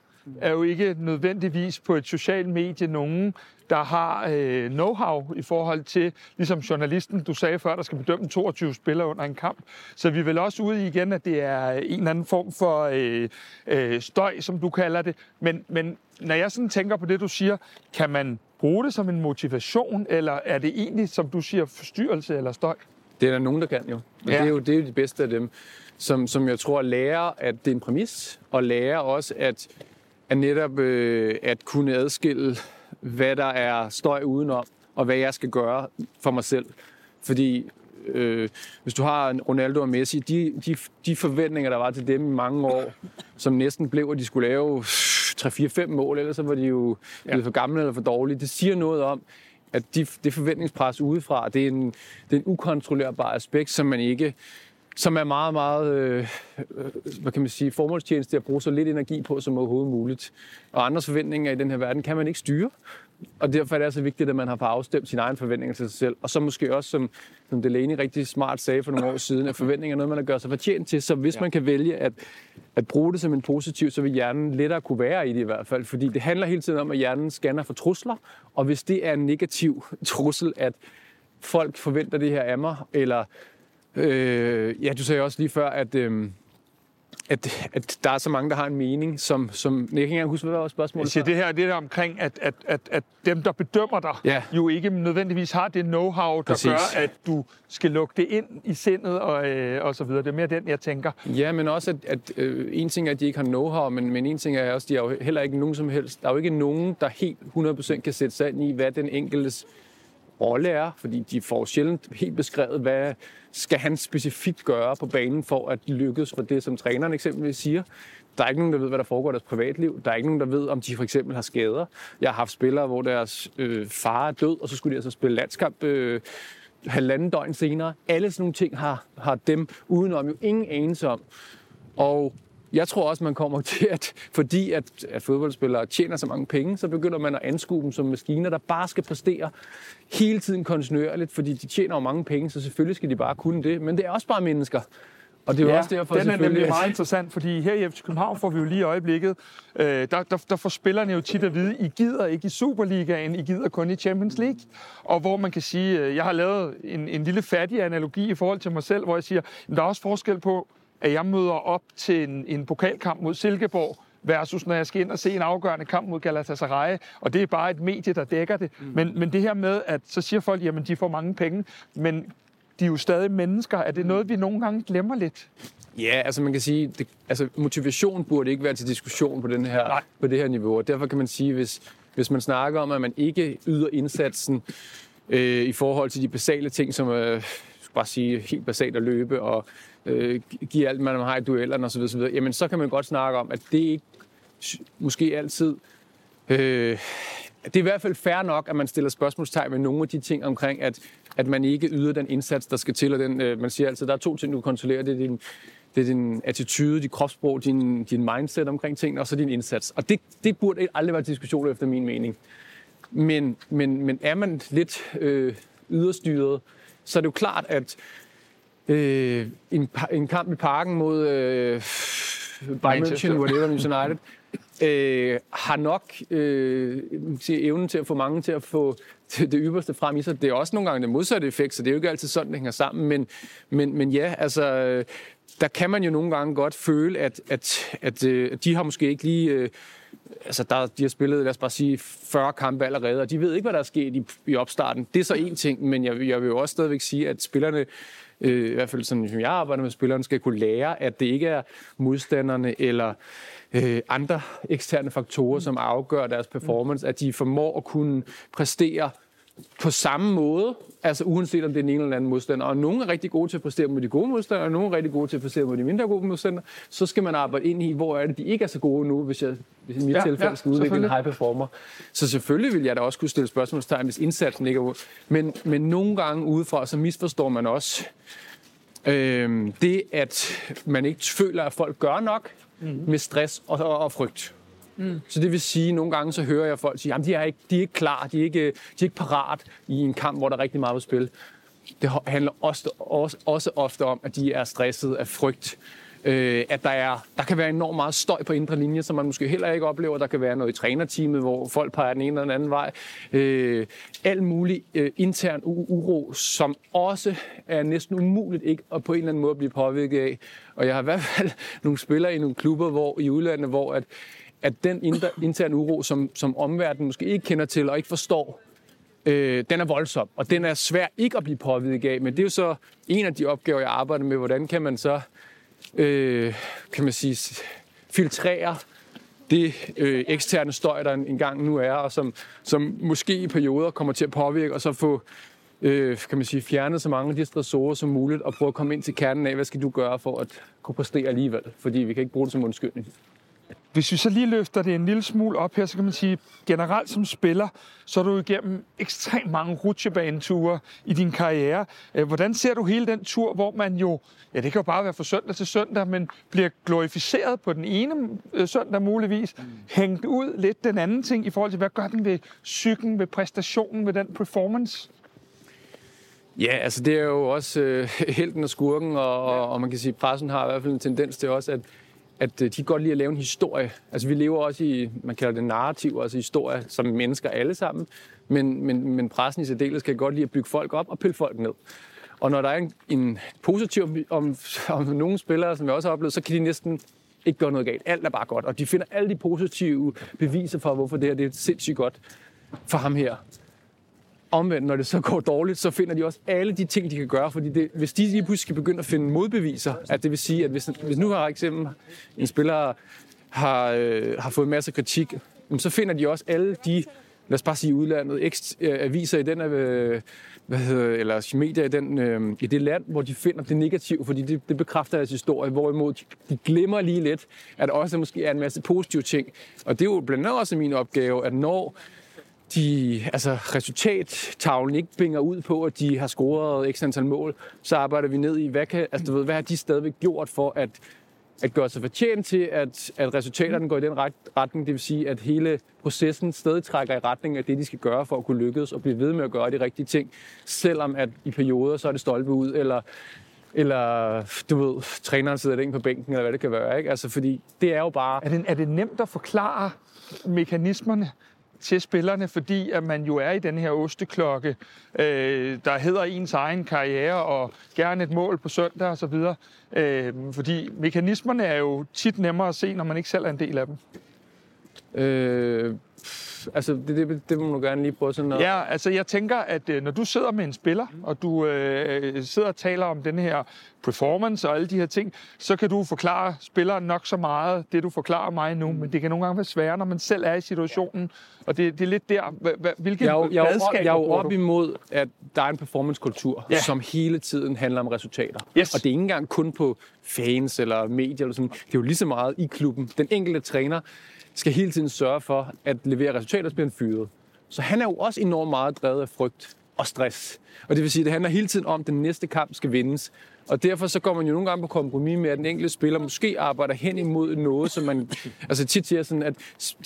er jo ikke nødvendigvis på et socialt medie nogen, der har øh, know-how i forhold til, ligesom journalisten, du sagde før, der skal bedømme 22 spillere under en kamp. Så vi vel også ude igen, at det er en eller anden form for øh, øh, støj, som du kalder det. Men, men når jeg sådan tænker på det, du siger, kan man bruge det som en motivation, eller er det egentlig, som du siger, forstyrrelse eller støj? Det er der nogen, der kan jo. Og Ja. ja. det, er jo det er jo de bedste af dem, som, som jeg tror lærer, at det er en præmis, og lærer også at, at netop øh, at kunne adskille, hvad der er støj udenom, og hvad jeg skal gøre for mig selv. Fordi øh, hvis du har Ronaldo og Messi, de, de, de forventninger, der var til dem i mange år, som næsten blev, at de skulle lave 3-4-5 mål, ellers så var de jo blevet for gamle eller for dårlige. Det siger noget om, at de, det forventningspres udefra, det er, en, det er en ukontrollerbar aspekt, som man ikke som er meget, meget, øh, øh, hvad kan man sige, formålstjeneste at bruge så lidt energi på som overhovedet muligt. Og andres forventninger i den her verden kan man ikke styre. Og derfor er det altså vigtigt, at man har fået afstemt sine egne forventninger til sig selv. Og så måske også, som, som Delaney rigtig smart sagde for nogle år siden, at forventninger er noget, man har gjort sig fortjent til. Så hvis ja. man kan vælge at, at bruge det som en positiv, så vil hjernen lettere kunne være i det i hvert fald. Fordi det handler hele tiden om, at hjernen scanner for trusler. Og hvis det er en negativ trussel, at folk forventer det her af mig, eller Øh, ja, du sagde også lige før, at, øh, at, at der er så mange, der har en mening, som... som jeg kan ikke engang huske, hvad var spørgsmålet? Jeg siger, det her det der omkring, at, at, at, at dem, der bedømmer dig, Ja. jo ikke nødvendigvis har det know-how, der Præcis. gør, at du skal lukke det ind i sindet og, øh, og så videre. Det er mere den, jeg tænker. Ja, men også, at, at øh, en ting er, at de ikke har know-how, men, men en ting er også, at de har jo heller ikke nogen som helst... Der er jo ikke nogen, der helt 100% kan sætte sig ind i, hvad den enkeltes rolle er, fordi de får sjældent helt beskrevet, hvad skal han specifikt gøre på banen for at lykkes for det, som træneren eksempelvis siger. Der er ikke nogen, der ved, hvad der foregår i deres privatliv. Der er ikke nogen, der ved, om de for eksempel har skader. Jeg har haft spillere, hvor deres øh, far er død, og så skulle de altså spille landskamp øh, halvanden døgn senere. Alle sådan nogle ting har, har dem udenom jo ingen anelse om. Og jeg tror også, man kommer til, at fordi at, at fodboldspillere tjener så mange penge, så begynder man at anskue dem som maskiner, der bare skal præstere hele tiden kontinuerligt, fordi de tjener jo mange penge, så selvfølgelig skal de bare kunne det. Men det er også bare mennesker. Og det er jo også derfor den er nemlig meget interessant, fordi her i FC København får vi jo lige i øjeblikket, øh, der, der, der får spillerne jo tit at vide, I gider ikke i Superligaen, I gider kun i Champions League. Og hvor man kan sige, øh, jeg har lavet en, en lille fattig analogi i forhold til mig selv, hvor jeg siger, der er også forskel på, at jeg møder op til en, en pokalkamp mod Silkeborg, versus når jeg skal ind og se en afgørende kamp mod Galatasaray, og det er bare et medie, der dækker det. Mm. Men, men det her med, at så siger folk, jamen de får mange penge, men de er jo stadig mennesker. Er det noget, vi nogle gange glemmer lidt? Ja, altså man kan sige, det, altså motivation burde ikke være til diskussion på, den her, Nej. på det her niveau. Og derfor kan man sige, hvis, hvis man snakker om, at man ikke yder indsatsen øh, i forhold til de basale ting, som øh, skal bare sige helt basalt at løbe og øh, give alt, man har i duellerne osv., osv., jamen så kan man godt snakke om, at det ikke måske altid Øh, det er i hvert fald fair nok, at man stiller spørgsmålstegn ved nogle af de ting omkring, at, at man ikke yder den indsats, der skal til. Og den, øh, man siger altid, der er to ting, du kontrollerer. Det er din, det er din attitude, dit kropssprog, din, din mindset omkring tingene, og så din indsats. Og det, det burde aldrig være diskussion efter min mening. Men, men, men er man lidt øh, yderstyret, så er det jo klart, at øh, en, en kamp i parken mod øh, Bayern. München, whatever, Manchester United, øh, har nok øh, sige, evnen til at få mange til at få det, det ypperste frem i sig. Det er også nogle gange den modsatte effekt, så det er jo ikke altid sådan, det hænger sammen. Men, men, men ja, altså, øh, der kan man jo nogle gange godt føle, at, at, at, øh, at de har måske ikke lige... Øh, altså der, de har spillet, lad os bare sige, 40 kampe allerede, og de ved ikke, hvad der er sket i, i opstarten. Det er så en ting, men jeg, jeg vil jo også stadigvæk sige, at spillerne, øh, i hvert fald sådan, som jeg arbejder med spillerne, skal kunne lære, at det ikke er modstanderne eller øh, andre eksterne faktorer, som afgør deres performance, at de formår at kunne præstere på samme måde, altså uanset om det er den ene eller anden modstander. Og nogle er rigtig gode til at præstere mod de gode modstandere, og nogle er rigtig gode til at præstere mod de mindre gode modstandere. Så skal man arbejde ind i, hvor er det, de ikke er så gode nu, hvis jeg hvis i mit Ja, tilfælde ja, skal udvikle en high performer. Så selvfølgelig vil jeg da også kunne stille spørgsmålstegn, hvis indsatsen ikke er god. Men, men nogle gange udefra, så misforstår man også øh, det, at man ikke føler, at folk gør nok mm. med stress og, og, og frygt. Mm. Så det vil sige, at nogle gange så hører jeg folk sige, at de er ikke, de er ikke klar, de er ikke, de er ikke parat i en kamp, hvor der er rigtig meget på spil. Det handler også, også, også ofte om, at de er stresset af frygt. Øh, at der, er, der kan være enormt meget støj på indre linje, som man måske heller ikke oplever. Der kan være noget i trænerteamet, hvor folk peger den ene eller den anden vej. Øh, alt mulig øh, intern u- uro, som også er næsten umuligt ikke at på en eller anden måde blive påvirket af. Og jeg har i hvert fald nogle spillere i nogle klubber hvor, i udlandet, hvor at, at den interne uro, som, som omverdenen måske ikke kender til og ikke forstår, øh, den er voldsom, og den er svær ikke at blive påvirket af, men det er jo så en af de opgaver, jeg arbejder med. Hvordan kan man så, øh, kan man sige, filtrere det øh, eksterne støj, der engang nu er, og som, som måske i perioder kommer til at påvirke, og så få øh, kan man sige, fjernet så mange af de stressorer som muligt, og prøve at komme ind til kernen af, hvad skal du gøre for at kunne præstere alligevel, fordi vi kan ikke bruge det som undskyldning. Hvis vi så lige løfter det en lille smule op her, så kan man sige, generelt som spiller, så er du igennem ekstremt mange rutsjebaneture i din karriere. Øh, Hvordan ser du hele den tur, hvor man jo, ja det kan jo bare være fra søndag til søndag, men bliver glorificeret på den ene øh, søndag muligvis, mm. hængt ud lidt den anden ting i forhold til, hvad gør den ved psyken, ved præstationen, ved den performance? Ja, altså det er jo også øh, helten og skurken, og, og, og man kan sige, at pressen har i hvert fald en tendens til også, at, at øh, de godt lide at lave en historie. Altså vi lever også i, man kalder det narrativ, altså historie som mennesker alle sammen, men, men, men pressen i særdeles kan godt lide at bygge folk op og pille folk ned. Og når der er en, en positiv om, om, om nogle spillere, som jeg også har oplevet, så kan de næsten ikke gøre noget galt. Alt er bare godt. Og de finder alle de positive beviser for, hvorfor det her det er sindssygt godt for ham her. Omvendt, når det så går dårligt, så finder de også alle de ting, de kan gøre. Fordi det, hvis de lige pludselig skal begynde at finde modbeviser, at det vil sige, at hvis, hvis nu har eksempel en spiller har, øh, har fået masser af kritik, så finder de også alle de, lad os bare sige udlandet, øh, aviser i den øh, hvad hedder, eller medier i, den, øh, i det land, hvor de finder det negative, fordi det, det bekræfter deres historie, hvorimod de, de glemmer lige lidt, at der også måske er en masse positive ting. Og det er jo blandt andet også min opgave, at når de, altså resultattavlen ikke binger ud på, at de har scoret x antal mål, så arbejder vi ned i, hvad, kan, altså, du ved, hvad har de stadigvæk gjort for at, at gøre sig fortjent til, at, at resultaterne går i den ret, retning. Det vil sige, at hele processen stadig trækker i retning af det, de skal gøre for at kunne lykkes og blive ved med at gøre de rigtige ting, selvom at i perioder så er det stolpe ud, eller eller du ved, træneren sidder ikke på bænken, eller hvad det kan være. Ikke? Altså, fordi det er jo bare... Er det, er det nemt at forklare mekanismerne til spillerne, fordi at man jo er i den her osteklokke, øh, der hedder ens egen karriere og gerne et mål på søndag osv. Øh, fordi mekanismerne er jo tit nemmere at se, når man ikke selv er en del af dem. Øh, altså, det, det, det må du gerne lige prøve sådan noget. Ja, altså jeg tænker, at øh, når du sidder med en spiller, og du øh, sidder og taler om den her performance og alle de her ting, så kan du forklare spilleren nok så meget, det du forklarer mig nu, men det kan nogle gange være sværere, når man selv er i situationen, og det, det er lidt der, hvilke jeg jeg op, jeg er jo op imod, at der er en performancekultur, ja. som hele tiden handler om resultater. Yes. Og det er ikke engang kun på fans eller medier, eller sådan. det er jo lige så meget i klubben. Den enkelte træner skal hele tiden sørge for at levere resultater, så bliver fyret. Så han er jo også enormt meget drevet af frygt og stress. Og det vil sige, at det handler hele tiden om, at den næste kamp skal vindes. Og derfor så går man jo nogle gange på kompromis med, at den enkelte spiller måske arbejder hen imod noget, som man... Altså tit siger sådan, at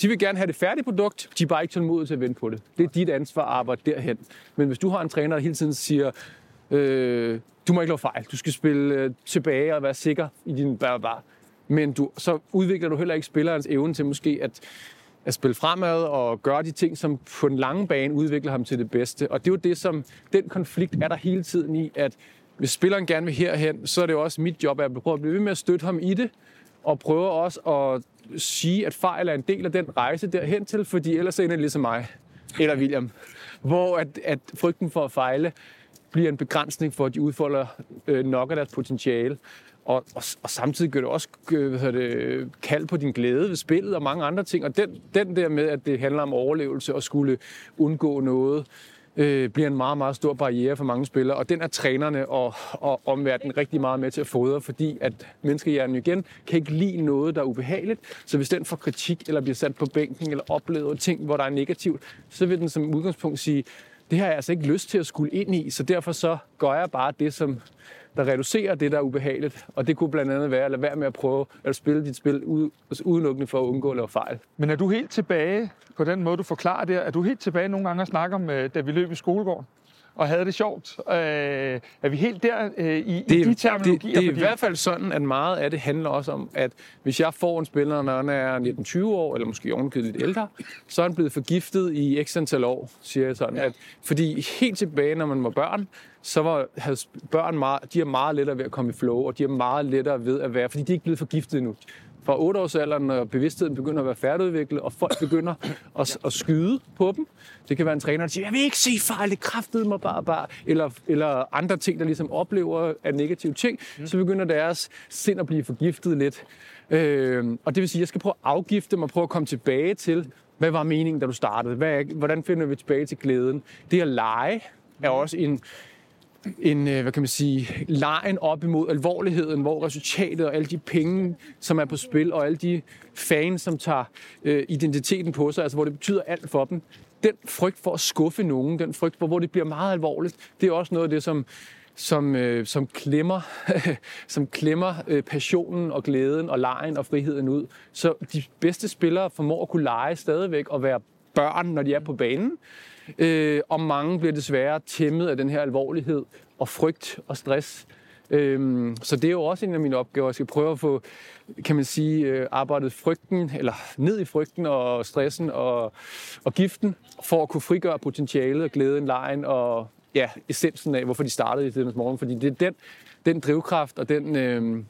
de vil gerne have det færdige produkt, de er bare ikke tålmodige til at vente på det. Det er dit ansvar at arbejde derhen. Men hvis du har en træner, der hele tiden siger, øh, du må ikke lave fejl, du skal spille øh, tilbage og være sikker i din bær, men du, så udvikler du heller ikke spillerens evne til måske at, at spille fremad og gøre de ting, som på den lange bane udvikler ham til det bedste. Og det er jo det, som den konflikt er der hele tiden i, at hvis spilleren gerne vil herhen, så er det jo også mit job at prøve at blive ved med at støtte ham i det, og prøve også at sige, at fejl er en del af den rejse derhen til, fordi ellers ender det ligesom mig, eller William, hvor at, at frygten for at fejle bliver en begrænsning for, at de udfolder øh, nok af deres potentiale. Og, og, og samtidig gør det også øh, hvad det, kald på din glæde ved spillet og mange andre ting. Og den, den der med, at det handler om overlevelse og skulle undgå noget, øh, bliver en meget, meget stor barriere for mange spillere. Og den er trænerne og, og omverdenen rigtig meget med til at fodre, fordi at menneskehjernen igen kan ikke lide noget, der er ubehageligt. Så hvis den får kritik eller bliver sat på bænken eller oplever ting, hvor der er negativt, så vil den som udgangspunkt sige, det har jeg altså ikke lyst til at skulle ind i, så derfor så gør jeg bare det, som der reducerer det, der er ubehageligt. Og det kunne blandt andet være at lade være med at prøve at spille dit spil altså udelukkende for at undgå at lave fejl. Men er du helt tilbage på den måde, du forklarer det? Er du helt tilbage nogle gange og snakker om, øh, da vi løb i skolegården? Og havde det sjovt. Øh, er vi helt der øh, i, det, i de terminologier? Det, det er fordi... i hvert fald sådan, at meget af det handler også om, at hvis jeg får en spiller, når han er 19-20 år, eller måske ovenkødet lidt ældre, så er han blevet forgiftet i x antal år, siger jeg sådan. Ja. At, fordi helt tilbage, når man var børn, så var, havde børn meget, de er meget lettere ved at komme i flow, og de er meget lettere ved at være, fordi de er ikke blevet forgiftet endnu fra 8 års alderen, når bevidstheden begynder at være færdigudviklet, og folk begynder at, at skyde på dem. Det kan være en træner, der siger, jeg vil ikke se fejl, det kræftede mig bare, bare. Eller, eller andre ting, der ligesom oplever af negative ting, mm. så begynder deres sind at blive forgiftet lidt. Øh, og det vil sige, at jeg skal prøve at afgifte og prøve at komme tilbage til, hvad var meningen, da du startede? Hvad, hvordan finder vi tilbage til glæden? Det at lege er også en, en, øh, hvad kan man sige, lejen op imod alvorligheden, hvor resultatet og alle de penge, som er på spil, og alle de fans, som tager øh, identiteten på sig, altså hvor det betyder alt for dem, den frygt for at skuffe nogen, den frygt for, hvor det bliver meget alvorligt, det er også noget af det, som, som, øh, som klemmer, som klemmer øh, passionen og glæden og lejen og friheden ud. Så de bedste spillere formår at kunne lege stadigvæk og være børn, når de er på banen. Øh, og mange bliver desværre tæmmet af den her alvorlighed og frygt og stress. Øh, så det er jo også en af mine opgaver. Jeg skal prøve at få, kan man sige, øh, arbejdet frygten, eller ned i frygten og stressen og, og giften, for at kunne frigøre potentialet og glæden, lejen og, ja, essensen af, hvorfor de startede i tidens morgen. Fordi det er den, den drivkraft og den øh,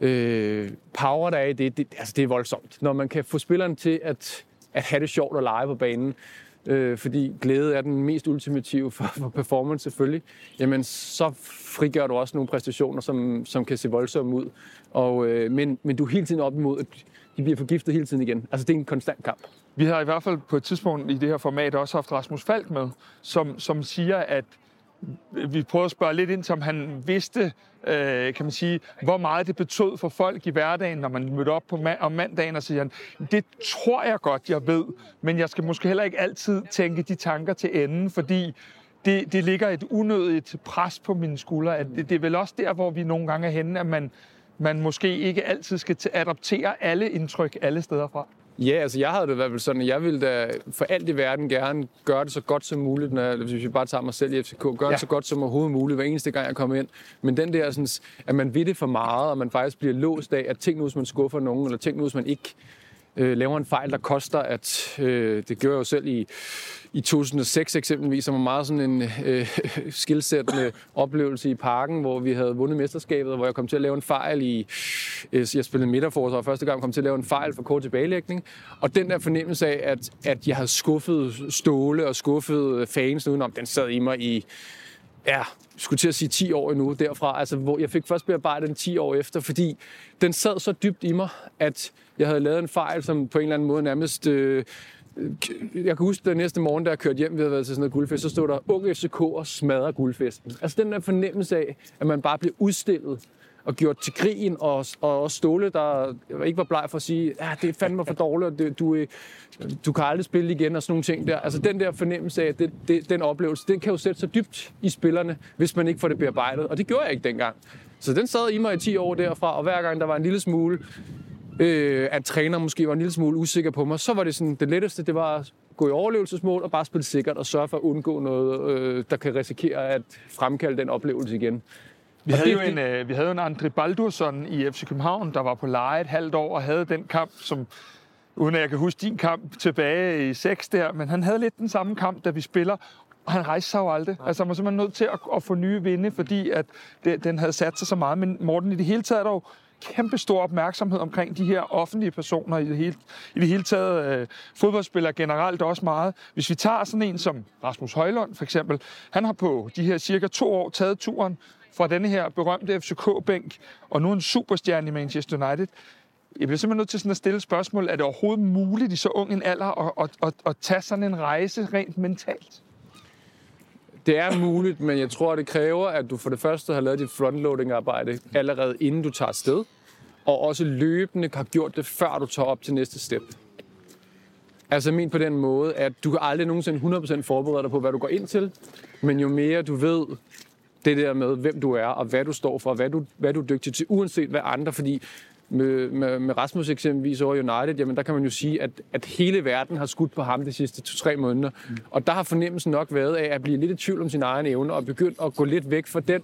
øh, power, der er i det, det, altså det er voldsomt. Når man kan få spilleren til at, at have det sjovt og lege på banen, øh, fordi glæde er den mest ultimative for, for performance selvfølgelig, jamen så frigør du også nogle præstationer, som, som kan se voldsomme ud. Og, øh, men, men du er hele tiden op imod, at de bliver forgiftet hele tiden igen. Altså det er en konstant kamp. Vi har i hvert fald på et tidspunkt i det her format også haft Rasmus Falk med, som, som siger, at vi prøver at spørge lidt ind til, om han vidste, øh, kan man sige, hvor meget det betød for folk i hverdagen, når man mødte op på ma- om mandagen, og siger han, det tror jeg godt, jeg ved, men jeg skal måske heller ikke altid tænke de tanker til enden, fordi det, det ligger et unødigt pres på mine skuldre. At det, det er vel også der, hvor vi nogle gange er henne, at man, man måske ikke altid skal adoptere alle indtryk alle steder fra. Ja, altså jeg havde det i hvert fald sådan, at jeg ville da for alt i verden gerne gøre det så godt som muligt, når, hvis vi bare tager mig selv i FCK, gøre ja. Ja. det så godt som overhovedet muligt, hver eneste gang jeg kommer ind. Men den der, sådan, at man ved det for meget, og man faktisk bliver låst af, at ting nu, hvis man skuffer nogen, eller ting nu, hvis man ikke øh, laver en fejl, der koster, at øh, det gjorde jeg jo selv i, i 2006 eksempelvis, som var meget sådan en øh, skilsættende oplevelse i parken, hvor vi havde vundet mesterskabet, og hvor jeg kom til at lave en fejl i, øh, jeg spillede midterforsvar første gang, kom til at lave en fejl for kort tilbagelægning, og den der fornemmelse af, at, at jeg havde skuffet Ståle og skuffet fans udenom, den sad i mig i, ja, skulle til at sige 10 år endnu derfra, altså hvor jeg fik først bearbejdet den 10 år efter, fordi den sad så dybt i mig, at jeg havde lavet en fejl, som på en eller anden måde nærmest... Øh, jeg kan huske, den næste morgen, da jeg kørte hjem, vi havde været til sådan noget guldfest, så stod der unge FCK og smadrer guldfesten. Altså den der fornemmelse af, at man bare bliver udstillet og gjort til krigen, og, og også Ståle, der ikke var bleg for at sige, ja, det er fandme for dårligt, og det, du, øh, du kan aldrig spille igen, og sådan nogle ting der. Altså den der fornemmelse af, det, det, den oplevelse, den kan jo sætte sig dybt i spillerne, hvis man ikke får det bearbejdet, og det gjorde jeg ikke dengang. Så den sad i mig i 10 år derfra, og hver gang der var en lille smule, øh, at træner måske var en lille smule usikker på mig, så var det sådan, det letteste, det var at gå i overlevelsesmål og bare spille sikkert og sørge for at undgå noget, øh, der kan risikere at fremkalde den oplevelse igen. Vi havde, jo en, øh, vi havde en André Baldursson i FC København, der var på leje et halvt år og havde den kamp, som uden at jeg kan huske din kamp tilbage i 6 der, men han havde lidt den samme kamp, da vi spiller, og han rejste sig jo aldrig. Altså, han var simpelthen nødt til at, at få nye vinde, fordi at det, den havde sat sig så meget. Men Morten, i det hele taget er der jo kæmpe stor opmærksomhed omkring de her offentlige personer i det hele, i det hele taget. Øh, fodboldspillere generelt også meget. Hvis vi tager sådan en som Rasmus Højlund for eksempel, han har på de her cirka to år taget turen fra denne her berømte FCK-bænk, og nu en superstjerne i Manchester United. Jeg bliver simpelthen nødt til sådan at stille spørgsmål. Er det overhovedet muligt i så ung en alder at, at, at, at tage sådan en rejse rent mentalt? Det er muligt, men jeg tror, det kræver, at du for det første har lavet dit frontloading-arbejde allerede inden du tager afsted, og også løbende har gjort det, før du tager op til næste step. Altså min på den måde, at du kan aldrig nogensinde 100% forberede dig på, hvad du går ind til, men jo mere du ved det der med, hvem du er, og hvad du står for, og hvad du, hvad du er dygtig til, uanset hvad andre, fordi med, med, med Rasmus eksempelvis over United, jamen der kan man jo sige, at, at hele verden har skudt på ham de sidste to-tre måneder. Mm. Og der har fornemmelsen nok været af at blive lidt i tvivl om sin egen evne, og begyndt at gå lidt væk fra den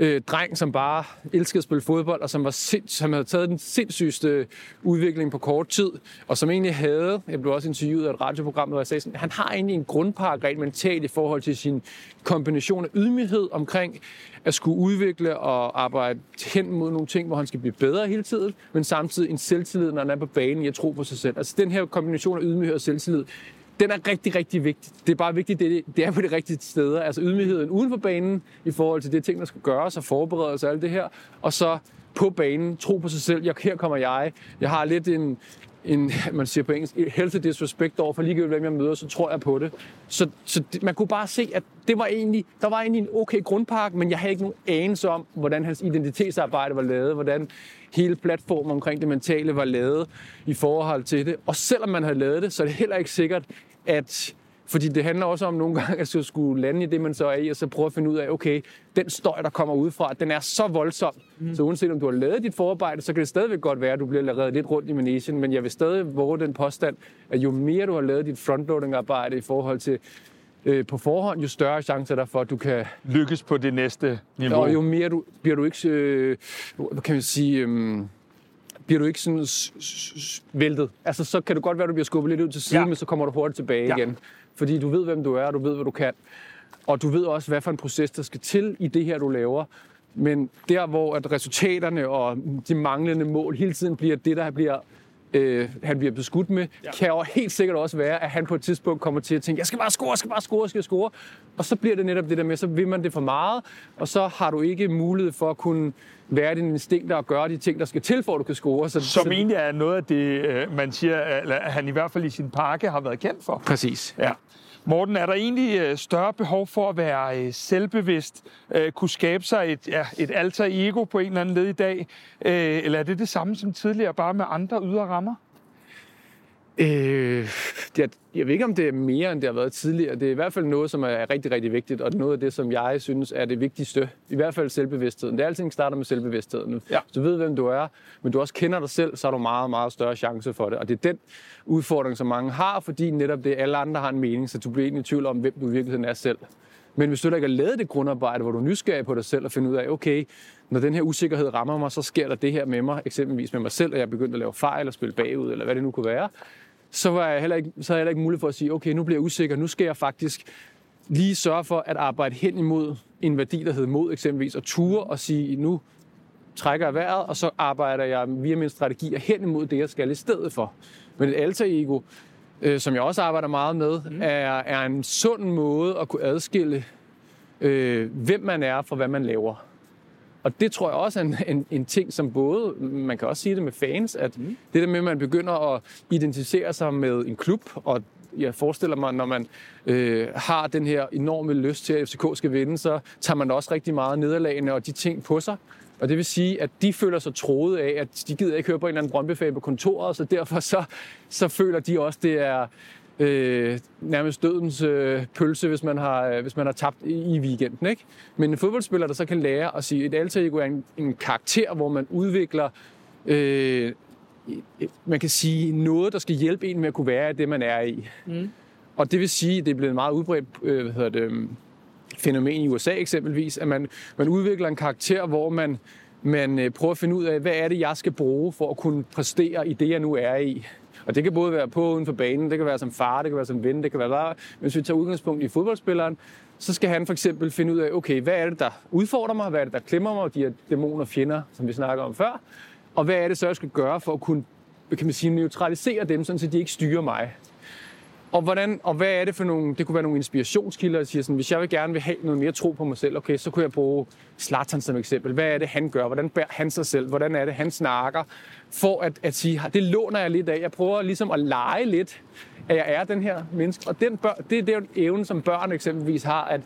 øh, dreng, som bare elskede at spille fodbold, og som, var sind, som havde taget den sindssygste udvikling på kort tid, og som egentlig havde, jeg blev også interviewet af et radioprogram, hvor jeg sagde sådan, han har egentlig en grundpark rent mentalt i forhold til sin kombination af ydmyghed omkring at skulle udvikle og arbejde hen mod nogle ting, hvor han skal blive bedre hele tiden, men samtidig en selvtillid, når han er på banen, jeg tro på sig selv. Altså den her kombination af ydmyghed og selvtillid, den er rigtig, rigtig vigtig. Det er bare vigtigt, det, det er på de rigtige steder. Altså ydmygheden uden for banen i forhold til det ting, der skal gøres og forberedes og alt det her. Og så på banen, tro på sig selv. Jeg, her kommer jeg. Jeg har lidt en, en, man siger på engelsk, healthy disrespect over for ligegyldigt, hvem jeg møder, så tror jeg på det. Så, så det, man kunne bare se, at det var egentlig, der var egentlig en okay grundpakke, men jeg havde ikke nogen anelse om, hvordan hans identitetsarbejde var lavet, hvordan hele platformen omkring det mentale var lavet i forhold til det. Og selvom man havde lavet det, så er det heller ikke sikkert, at fordi det handler også om nogle gange at så skulle lande i det, man så er i, og så prøve at finde ud af, okay, den støj, der kommer udefra, den er så voldsom. Mm. Så uanset om du har lavet dit forarbejde, så kan det stadigvæk godt være, at du bliver reddet lidt rundt i manesien, men jeg vil stadig våge den påstand, at jo mere du har lavet dit frontloading-arbejde i forhold til øh, på forhånd, jo større chancer er der for, at du kan Lykkes på det næste niveau. og jo mere du, bliver du ikke, øh, hvad kan man sige, øh, bliver du ikke sådan væltet. Altså, så kan det godt være, at du bliver skubbet lidt ud til siden, Ja. men så kommer du hurtigt tilbage ja. igen. Fordi du ved, hvem du er, og du ved, hvad du kan. og du ved også, hvad for en proces, der skal til i det her, du laver. Men der, hvor at resultaterne og de manglende mål hele tiden bliver det, der bliver øh, han bliver beskudt med, ja. kan jo helt sikkert også være, at han på et tidspunkt kommer til at tænke, jeg skal bare score, jeg skal bare score, jeg skal score. Og så bliver det netop det der med, så vil man det for meget, og så har du ikke mulighed for at kunne være dine instinkter og gøre de ting, der skal til, for at du kan score. Så, Som så, egentlig er noget af det, øh, man siger, at han i hvert fald i sin pakke har været kendt for. Præcis. Ja. Morten, er der egentlig øh, større behov for at være øh, selvbevidst, øh, kunne skabe sig et, ja, et alter ego på en eller anden led i dag, eller er det det samme som tidligere, bare med andre ydre rammer? Øh, det, jeg ved ikke, om det er mere, end det har været tidligere. Det er i hvert fald noget, som er rigtig, rigtig vigtigt, og noget af det, som jeg synes er det vigtigste. I hvert fald selvbevidstheden. Det er alting starter med selvbevidstheden. Ja. Hvis du ved, hvem du er, men du også kender dig selv, så har du meget, meget større chance for det. Og det er den udfordring, som mange har, fordi netop det alle andre har en mening, så du bliver egentlig i tvivl om, hvem du i virkeligheden er selv. Men hvis du ikke har lavet det grundarbejde, hvor du er nysgerrig på dig selv og finder ud af, okay, når den her usikkerhed rammer mig, så sker der det her med mig, eksempelvis med mig selv, at jeg er begyndt at lave fejl og spille bagud, eller hvad det nu kunne være, så, var jeg heller ikke, så havde jeg heller ikke mulighed for at sige, okay, nu bliver jeg usikker, nu skal jeg faktisk lige sørge for at arbejde hen imod en værdi, der hedder mod eksempelvis, og ture og sige, nu trækker jeg vejret, og så arbejder jeg via min strategi hen imod det, jeg skal i stedet for. Men et alter ego, øh, som jeg også arbejder meget med, mm. er, er en sund måde at kunne adskille, øh, hvem man er fra hvad man laver. Og det tror jeg også er en, en, en ting, som både, man kan også sige det med fans, at mm. det der med, at man begynder at identificere sig med en klub, og jeg forestiller mig, når man øh, har den her enorme lyst til, at FCK skal vinde, så tager man også rigtig meget nederlagene og de ting på sig. Og det vil sige, at de føler sig troet af, at de gider ikke høre på en eller anden brøndby på kontoret, så derfor så, så føler de også, det er øh, nærmest dødens øh, pølse, hvis man, har, øh, hvis man har tabt i, i weekenden. Ikke? Men en fodboldspiller, der så kan lære at sige, et alter ego er en, en karakter, hvor man udvikler øh, man kan sige noget, der skal hjælpe en med at kunne være det, man er i. Mm. Og det vil sige, at det er blevet meget udbredt øh, hvad hedder det, fænomen i USA eksempelvis, at man, man udvikler en karakter, hvor man, man øh, prøver at finde ud af, hvad er det, jeg skal bruge for at kunne præstere i det, jeg nu er i. Og det kan både være på uden for banen, det kan være som far, det kan være som ven, det kan være der. Hvis vi tager udgangspunkt i fodboldspilleren, så skal han for eksempel finde ud af, okay, hvad er det, der udfordrer mig? Hvad er det, der klemmer mig? De her dæmoner fjender, som vi snakker om før. Og hvad er det så, jeg skal gøre for at kunne kan man sige, neutralisere dem, så de ikke styrer mig? Og, hvordan, og hvad er det for nogle, det kunne være nogle inspirationskilder, der siger sådan, hvis jeg vil gerne vil have noget mere tro på mig selv, okay, så kunne jeg bruge Zlatan som eksempel. Hvad er det, han gør? Hvordan bærer han sig selv? Hvordan er det, han snakker? For at, at sige, det låner jeg lidt af. Jeg prøver ligesom at lege lidt, at jeg er den her menneske. Og den bør, det, det er jo en evne, som børn eksempelvis har, at,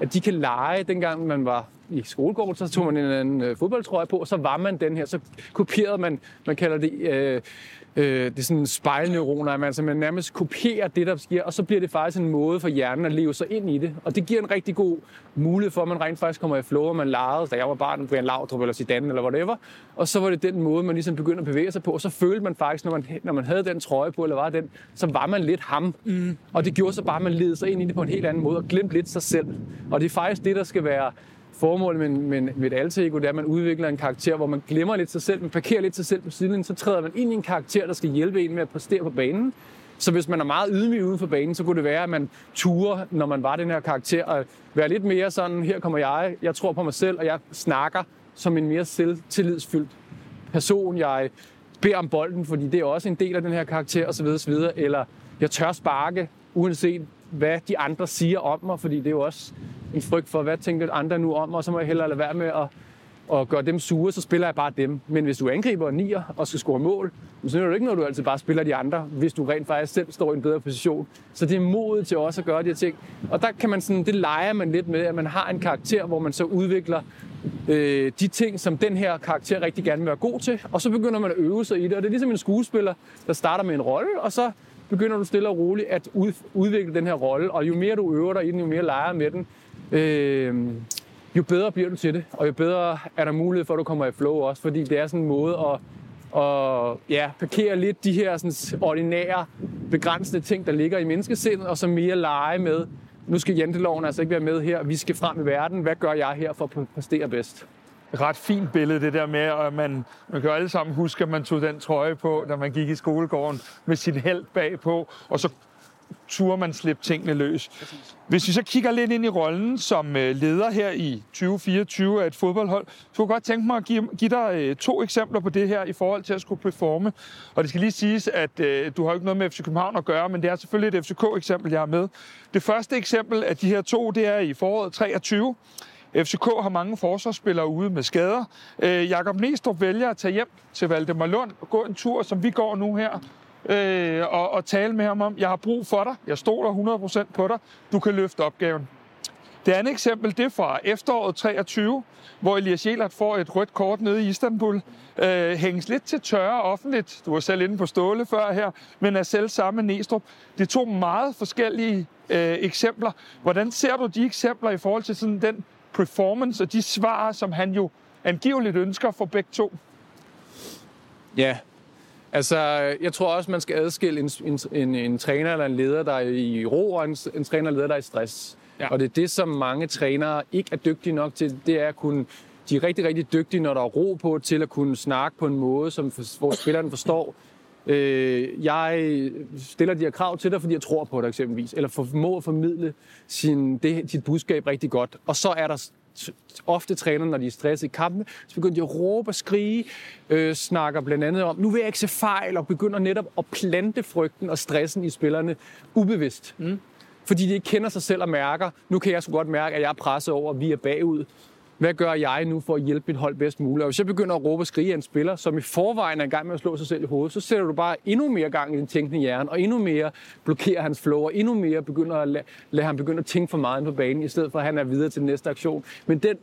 at de kan lege, dengang man var i skolegården, så tog man en anden øh, fodboldtrøje på, og så var man den her, så kopierede man, man kalder det øh, øh, det er sådan spejlneuroner, at man, altså man nærmest kopierer det, der sker, og så bliver det faktisk en måde for hjernen at leve sig ind i det. Og det giver en rigtig god mulighed for, at man rent faktisk kommer i flow, og man legede, da jeg var barn, Brian Laudrup eller Zidane eller whatever, og så var det den måde, man ligesom begyndte at bevæge sig på, og så følte man faktisk, når man, når man havde den trøje på, eller var den, så var man lidt ham. Mm. Og det gjorde så bare, at man led sig ind i det på en helt anden måde, og glemte lidt sig selv. Og det er faktisk det, der skal være formålet med, med, med et alter ego, det er, at man udvikler en karakter, hvor man glemmer lidt sig selv, man parkerer lidt sig selv på siden, så træder man ind i en karakter, der skal hjælpe en med at præstere på banen. Så hvis man er meget ydmyg uden for banen, så kunne det være, at man turer, når man var den her karakter, og være lidt mere sådan, her kommer jeg, jeg tror på mig selv, og jeg snakker som en mere selvtillidsfyldt person. Jeg beder om bolden, fordi det er også en del af den her karakter, osv. osv. Eller jeg tør sparke, uanset hvad de andre siger om mig, fordi det er jo også en frygt for, hvad tænker andre nu om mig, og så må jeg hellere lade være med at, at gøre dem sure, så spiller jeg bare dem. Men hvis du angriber og nier og skal score mål, så er det ikke noget, du altid bare spiller de andre, hvis du rent faktisk selv står i en bedre position. Så det er modet til også at gøre de her ting. Og der kan man sådan, det leger man lidt med, at man har en karakter, hvor man så udvikler øh, de ting, som den her karakter rigtig gerne vil være god til, og så begynder man at øve sig i det. Og det er ligesom en skuespiller, der starter med en rolle, og så begynder du stille og roligt at udvikle den her rolle, og jo mere du øver dig i den, jo mere leger med den, øh, jo bedre bliver du til det, og jo bedre er der mulighed for, at du kommer i flow også, fordi det er sådan en måde at, og ja, parkere lidt de her sådan, ordinære, begrænsende ting, der ligger i menneskesindet, og så mere lege med, nu skal janteloven altså ikke være med her, vi skal frem i verden, hvad gør jeg her for at præstere bedst? Ret fint billede, det der med, at man, man kan jo alle sammen huske, at man tog den trøje på, da man gik i skolegården med sin held bagpå, og så turde man slippe tingene løs. Hvis vi så kigger lidt ind i rollen som øh, leder her i 2024 af et fodboldhold, så kunne jeg godt tænke mig at give, give dig øh, to eksempler på det her i forhold til at skulle performe. Og det skal lige siges, at øh, du har ikke noget med FC København at gøre, men det er selvfølgelig et FCK-eksempel, jeg har med. Det første eksempel af de her to, det er i foråret 23. FCK har mange forsvarsspillere ude med skader. Øh, Jakob Næstrup vælger at tage hjem til Valdemar Lund og gå en tur, som vi går nu her, øh, og, og tale med ham om, jeg har brug for dig, jeg stoler 100% på dig, du kan løfte opgaven. Det andet eksempel, det er fra efteråret 23, hvor Elias Jelert får et rødt kort nede i Istanbul. Øh, hænges lidt til tørre offentligt. Du var selv inde på Ståle før her, men er selv samme Næstrup. Det er to meget forskellige øh, eksempler. Hvordan ser du de eksempler i forhold til sådan den performance og de svar, som han jo angiveligt ønsker for begge to? Ja, altså jeg tror også, man skal adskille en, en, en, en træner eller en leder, der er i ro, og en, en træner eller leder, der er i stress. Ja. Og det er det, som mange trænere ikke er dygtige nok til, det er at kunne de er rigtig, rigtig dygtige, når der er ro på, til at kunne snakke på en måde, som for, hvor spilleren forstår. Øh, jeg stiller de her krav til dig, fordi jeg tror på dig eksempelvis, eller formår at formidle sin, det, dit budskab rigtig godt. Og så er der ofte træner, når de er stresset i kampen, så begynder de at råbe og skrige, øh, snakker blandt andet om, nu vil jeg ikke se fejl, og begynder netop at plante frygten og stressen i spillerne ubevidst. Mm. Fordi de ikke kender sig selv og mærker, nu kan jeg så godt mærke, at jeg er presset over, at vi er bagud. Hvad gør jeg nu for at hjælpe mit hold bedst muligt? Og hvis jeg begynder at råbe og skrige af en spiller, som i forvejen er i gang med at slå sig selv i hovedet, så sætter du bare endnu mere gang i den tænkende hjerne, og endnu mere blokerer hans flow, og endnu mere begynder at lade, lade ham begynde at tænke for meget på banen, i stedet for at han er videre til den næste aktion. Men den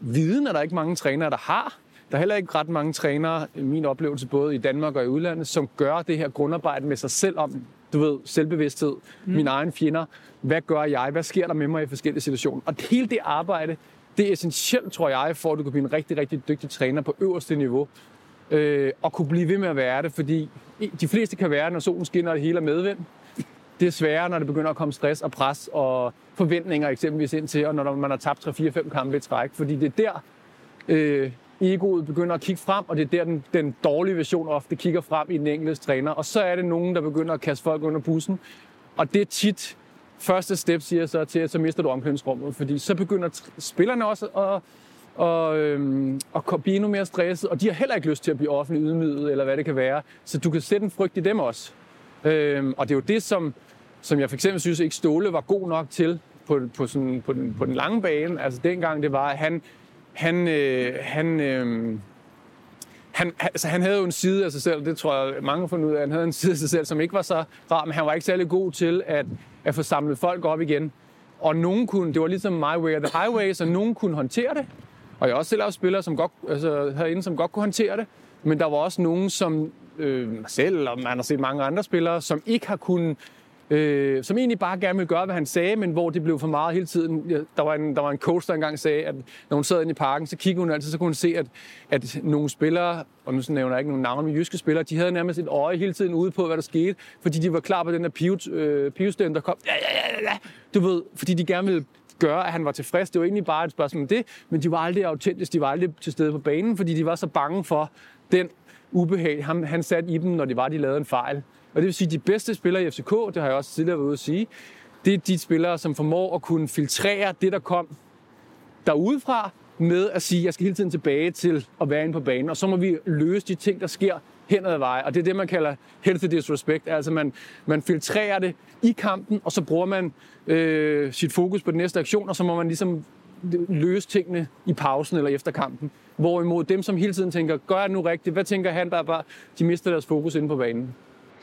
viden er der ikke mange trænere, der har. Der er heller ikke ret mange trænere, i min oplevelse både i Danmark og i udlandet, som gør det her grundarbejde med sig selv om, du ved, selvbevidsthed, mm. mine egne fjender. Hvad gør jeg? Hvad sker der med mig i forskellige situationer? Og hele det arbejde, det er essentielt, tror jeg, for at du kan blive en rigtig, rigtig dygtig træner på øverste niveau. Øh, og kunne blive ved med at være det, fordi de fleste kan være, når solen skinner og det hele er medvind. Det er sværere, når det begynder at komme stress og pres og forventninger eksempelvis ind til, og når man har tabt 3-4-5 kampe i træk. Fordi det er der, øh, egoet begynder at kigge frem, og det er der, den, den dårlige version ofte kigger frem i den enkelte træner. Og så er det nogen, der begynder at kaste folk under bussen. Og det er tit første step, siger så til, at så mister du omklædningsrummet, fordi så begynder spillerne også at, og, øhm, og blive endnu mere stresset, og de har heller ikke lyst til at blive offentligt ydmyget, eller hvad det kan være. Så du kan sætte en frygt i dem også. Øhm, og det er jo det, som, som jeg for eksempel synes, ikke Ståle var god nok til på, på, sådan, på, den, på den lange bane. Altså dengang det var, at han, han, øh, han, øh, han, altså, han havde jo en side af sig selv, det tror jeg mange har fundet ud af, han havde en side af sig selv, som ikke var så rar, men han var ikke særlig god til at, at få samlet folk op igen. Og nogen kunne, det var ligesom my way or the highway, så nogen kunne håndtere det. Og jeg har også selv haft spillere, som godt, altså, herinde, som godt kunne håndtere det. Men der var også nogen, som øh, selv, og man har set mange andre spillere, som ikke har kunnet øh, som egentlig bare gerne ville gøre, hvad han sagde, men hvor det blev for meget hele tiden. Der, var en, der var en coach, der engang sagde, at når hun sad inde i parken, så kiggede hun altid, så kunne hun se, at, at nogle spillere, og nu nævner jeg ikke nogen navne, men jyske spillere, de havde nærmest et øje hele tiden ude på, hvad der skete, fordi de var klar på den der pivot, øh, der kom, ja, ja, ja, ja, du ved, fordi de gerne ville gøre, at han var tilfreds. Det var egentlig bare et spørgsmål om det, men de var aldrig autentiske, de var aldrig til stede på banen, fordi de var så bange for den ubehag, han, han satte i dem, når det var, de lavede en fejl. Og det vil sige, at de bedste spillere i FCK, det har jeg også tidligere været ude at sige, det er de spillere, som formår at kunne filtrere det, der kom derudefra, med at sige, at jeg skal hele tiden tilbage til at være inde på banen, og så må vi løse de ting, der sker hen ad veje. Og det er det, man kalder healthy disrespect. Altså man, man filtrerer det i kampen, og så bruger man øh, sit fokus på den næste aktion, og så må man ligesom løse tingene i pausen eller efter kampen. Hvorimod dem, som hele tiden tænker, gør jeg nu rigtigt? Hvad tænker han, der bare, de mister deres fokus inde på banen.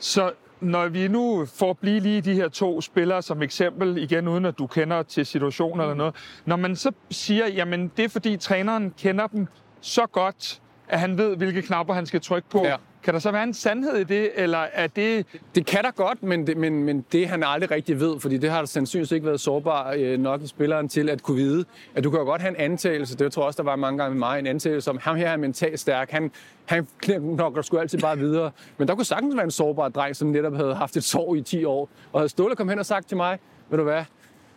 Så når vi nu får blive lige de her to spillere som eksempel, igen uden at du kender til situationen eller noget, når man så siger, jamen det er fordi træneren kender dem så godt, at han ved, hvilke knapper han skal trykke på, ja. Kan der så være en sandhed i det, eller er det... Det kan der godt, men det, men, men det han aldrig rigtig ved, fordi det har der sandsynligvis ikke været sårbar øh, nok i spilleren til at kunne vide, at du kan jo godt have en antagelse, det tror jeg også, der var mange gange med mig, en antagelse om, ham her er mentalt stærk, han, han nok sgu altid bare videre. Men der kunne sagtens være en sårbar dreng, som netop havde haft et sår i 10 år, og havde Ståle kom hen og sagt til mig, ved du hvad,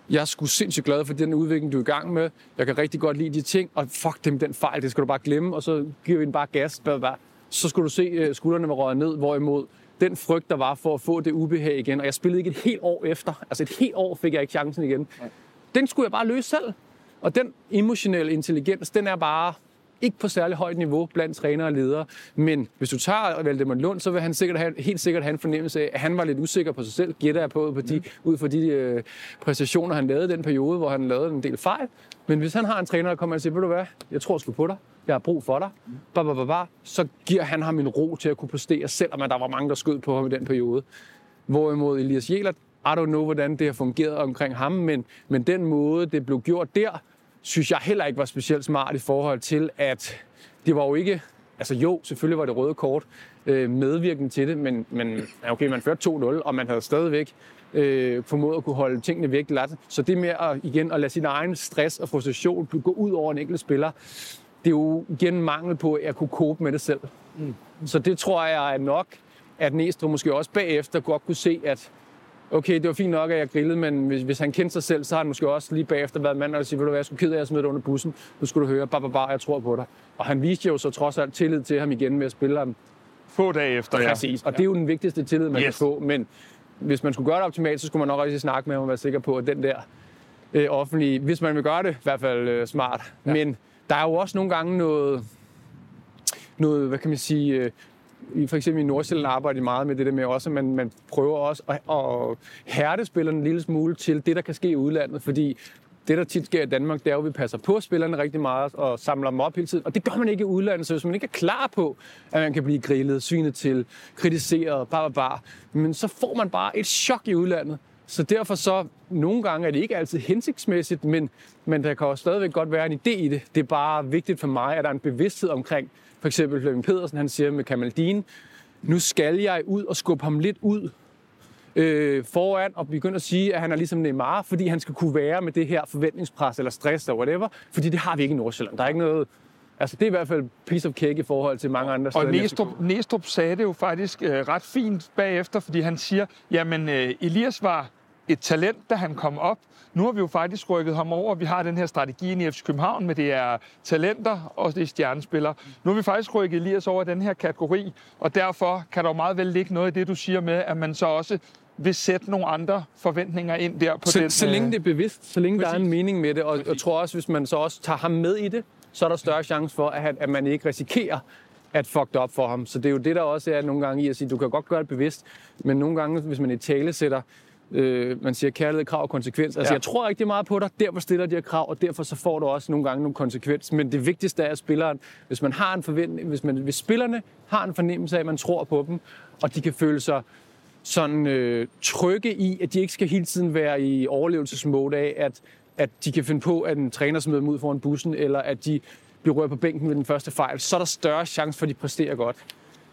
jeg er sgu sindssygt glad for den udvikling, du er i gang med. Jeg kan rigtig godt lide de ting, og fuck dem, den fejl, det skal du bare glemme, og så giver vi den bare gas. Bare, bare så skulle du se uh, skuldrene var røget ned, hvorimod den frygt, der var for at få det ubehag igen. Og jeg spillede ikke et helt år efter. Altså et helt år fik jeg ikke chancen igen. Den skulle jeg bare løse selv. Og den emotionelle intelligens, den er bare ikke på særlig højt niveau blandt trænere og ledere. Men hvis du tager Valdemar Lund, så vil han sikkert have, helt sikkert have en fornemmelse af, at han var lidt usikker på sig selv, gætter jeg på, på de, ud fra de øh, præstationer, han lavede den periode, hvor han lavede en del fejl. Men hvis han har en træner, der kommer og siger, ved du hvad, jeg tror sgu på dig, jeg har brug for dig, ba, ba, ba, ba, så giver han ham en ro til at kunne præstere, selvom der var mange, der skød på ham i den periode. Hvorimod Elias Jelert, I don't know, hvordan det har fungeret omkring ham, men, men den måde, det blev gjort der, synes jeg heller ikke var specielt smart i forhold til, at det var jo ikke... Altså jo, selvfølgelig var det røde kort øh, medvirkende til det, men, men okay, man førte 2-0, og man havde stadigvæk øh, formået at kunne holde tingene væk lat. Så det med at, igen at lade sin egen stress og frustration gå ud over en enkelt spiller, det er jo igen mangel på at kunne cope med det selv. Mm. Så det tror jeg er nok, at Næstrup måske også bagefter godt kunne se, at okay, det var fint nok, at jeg grillede, men hvis, hvis han kendte sig selv, så har han måske også lige bagefter været mand og sige, ved du hvad, jeg skulle ked af at smide dig under bussen. Nu skulle du høre, bare, bare, bare, jeg tror på dig. Og han viste jo så trods alt tillid til ham igen med at spille ham. Få dage efter, ja. Præcis. Og det er jo den vigtigste tillid, man yes. kan få. Men hvis man skulle gøre det optimalt, så skulle man nok også snakke med ham og være sikker på, at den der øh, offentlige, hvis man vil gøre det, i hvert fald øh, smart. Ja. Men der er jo også nogle gange noget, noget hvad kan man sige, øh, i for eksempel i Nordsjælland arbejder de meget med det der med også, at man, man prøver også at, at hærde spillerne en lille smule til det, der kan ske i udlandet, fordi det, der tit sker i Danmark, det er jo, at vi passer på spillerne rigtig meget og samler dem op hele tiden. Og det gør man ikke i udlandet, så hvis man ikke er klar på, at man kan blive grillet, synet til, kritiseret, bare, bare, men så får man bare et chok i udlandet. Så derfor så, nogle gange er det ikke altid hensigtsmæssigt, men, men der kan også stadigvæk godt være en idé i det. Det er bare vigtigt for mig, at der er en bevidsthed omkring, for eksempel Flemming Pedersen, han siger med Kamaldine, nu skal jeg ud og skubbe ham lidt ud øh, foran og begynde at sige, at han er ligesom Neymar, fordi han skal kunne være med det her forventningspres eller stress eller whatever, fordi det har vi ikke i Nordsjælland. Der er ikke noget, Altså, det er i hvert fald piece of cake i forhold til mange andre steder. Og Næstrup, Næstrup sagde det jo faktisk øh, ret fint bagefter, fordi han siger, jamen øh, Elias var et talent, da han kom op. Nu har vi jo faktisk rykket ham over. Vi har den her strategi i FC København, med det er talenter og det er stjernespillere. Nu har vi faktisk rykket Elias over i den her kategori, og derfor kan der jo meget vel ligge noget i det, du siger med, at man så også vil sætte nogle andre forventninger ind der på så, den... Så længe øh, det er bevidst, så længe præcis. der er en mening med det, og jeg tror også, hvis man så også tager ham med i det, så er der større chance for, at, at man ikke risikerer at fucked op for ham. Så det er jo det, der også er nogle gange i at sige, du kan godt gøre det bevidst, men nogle gange, hvis man i tale sætter, øh, man siger kærlighed, krav og konsekvens. Altså, ja. jeg tror ikke det er meget på dig, derfor stiller de her krav, og derfor så får du også nogle gange nogle konsekvens. Men det vigtigste er, at spilleren, hvis man har en forventning, hvis, man, hvis spillerne har en fornemmelse af, at man tror på dem, og de kan føle sig sådan øh, trygge i, at de ikke skal hele tiden være i overlevelsesmode af, at, at de kan finde på, at en træner smider dem ud foran bussen, eller at de bliver på bænken ved den første fejl, så er der større chance for, at de præsterer godt.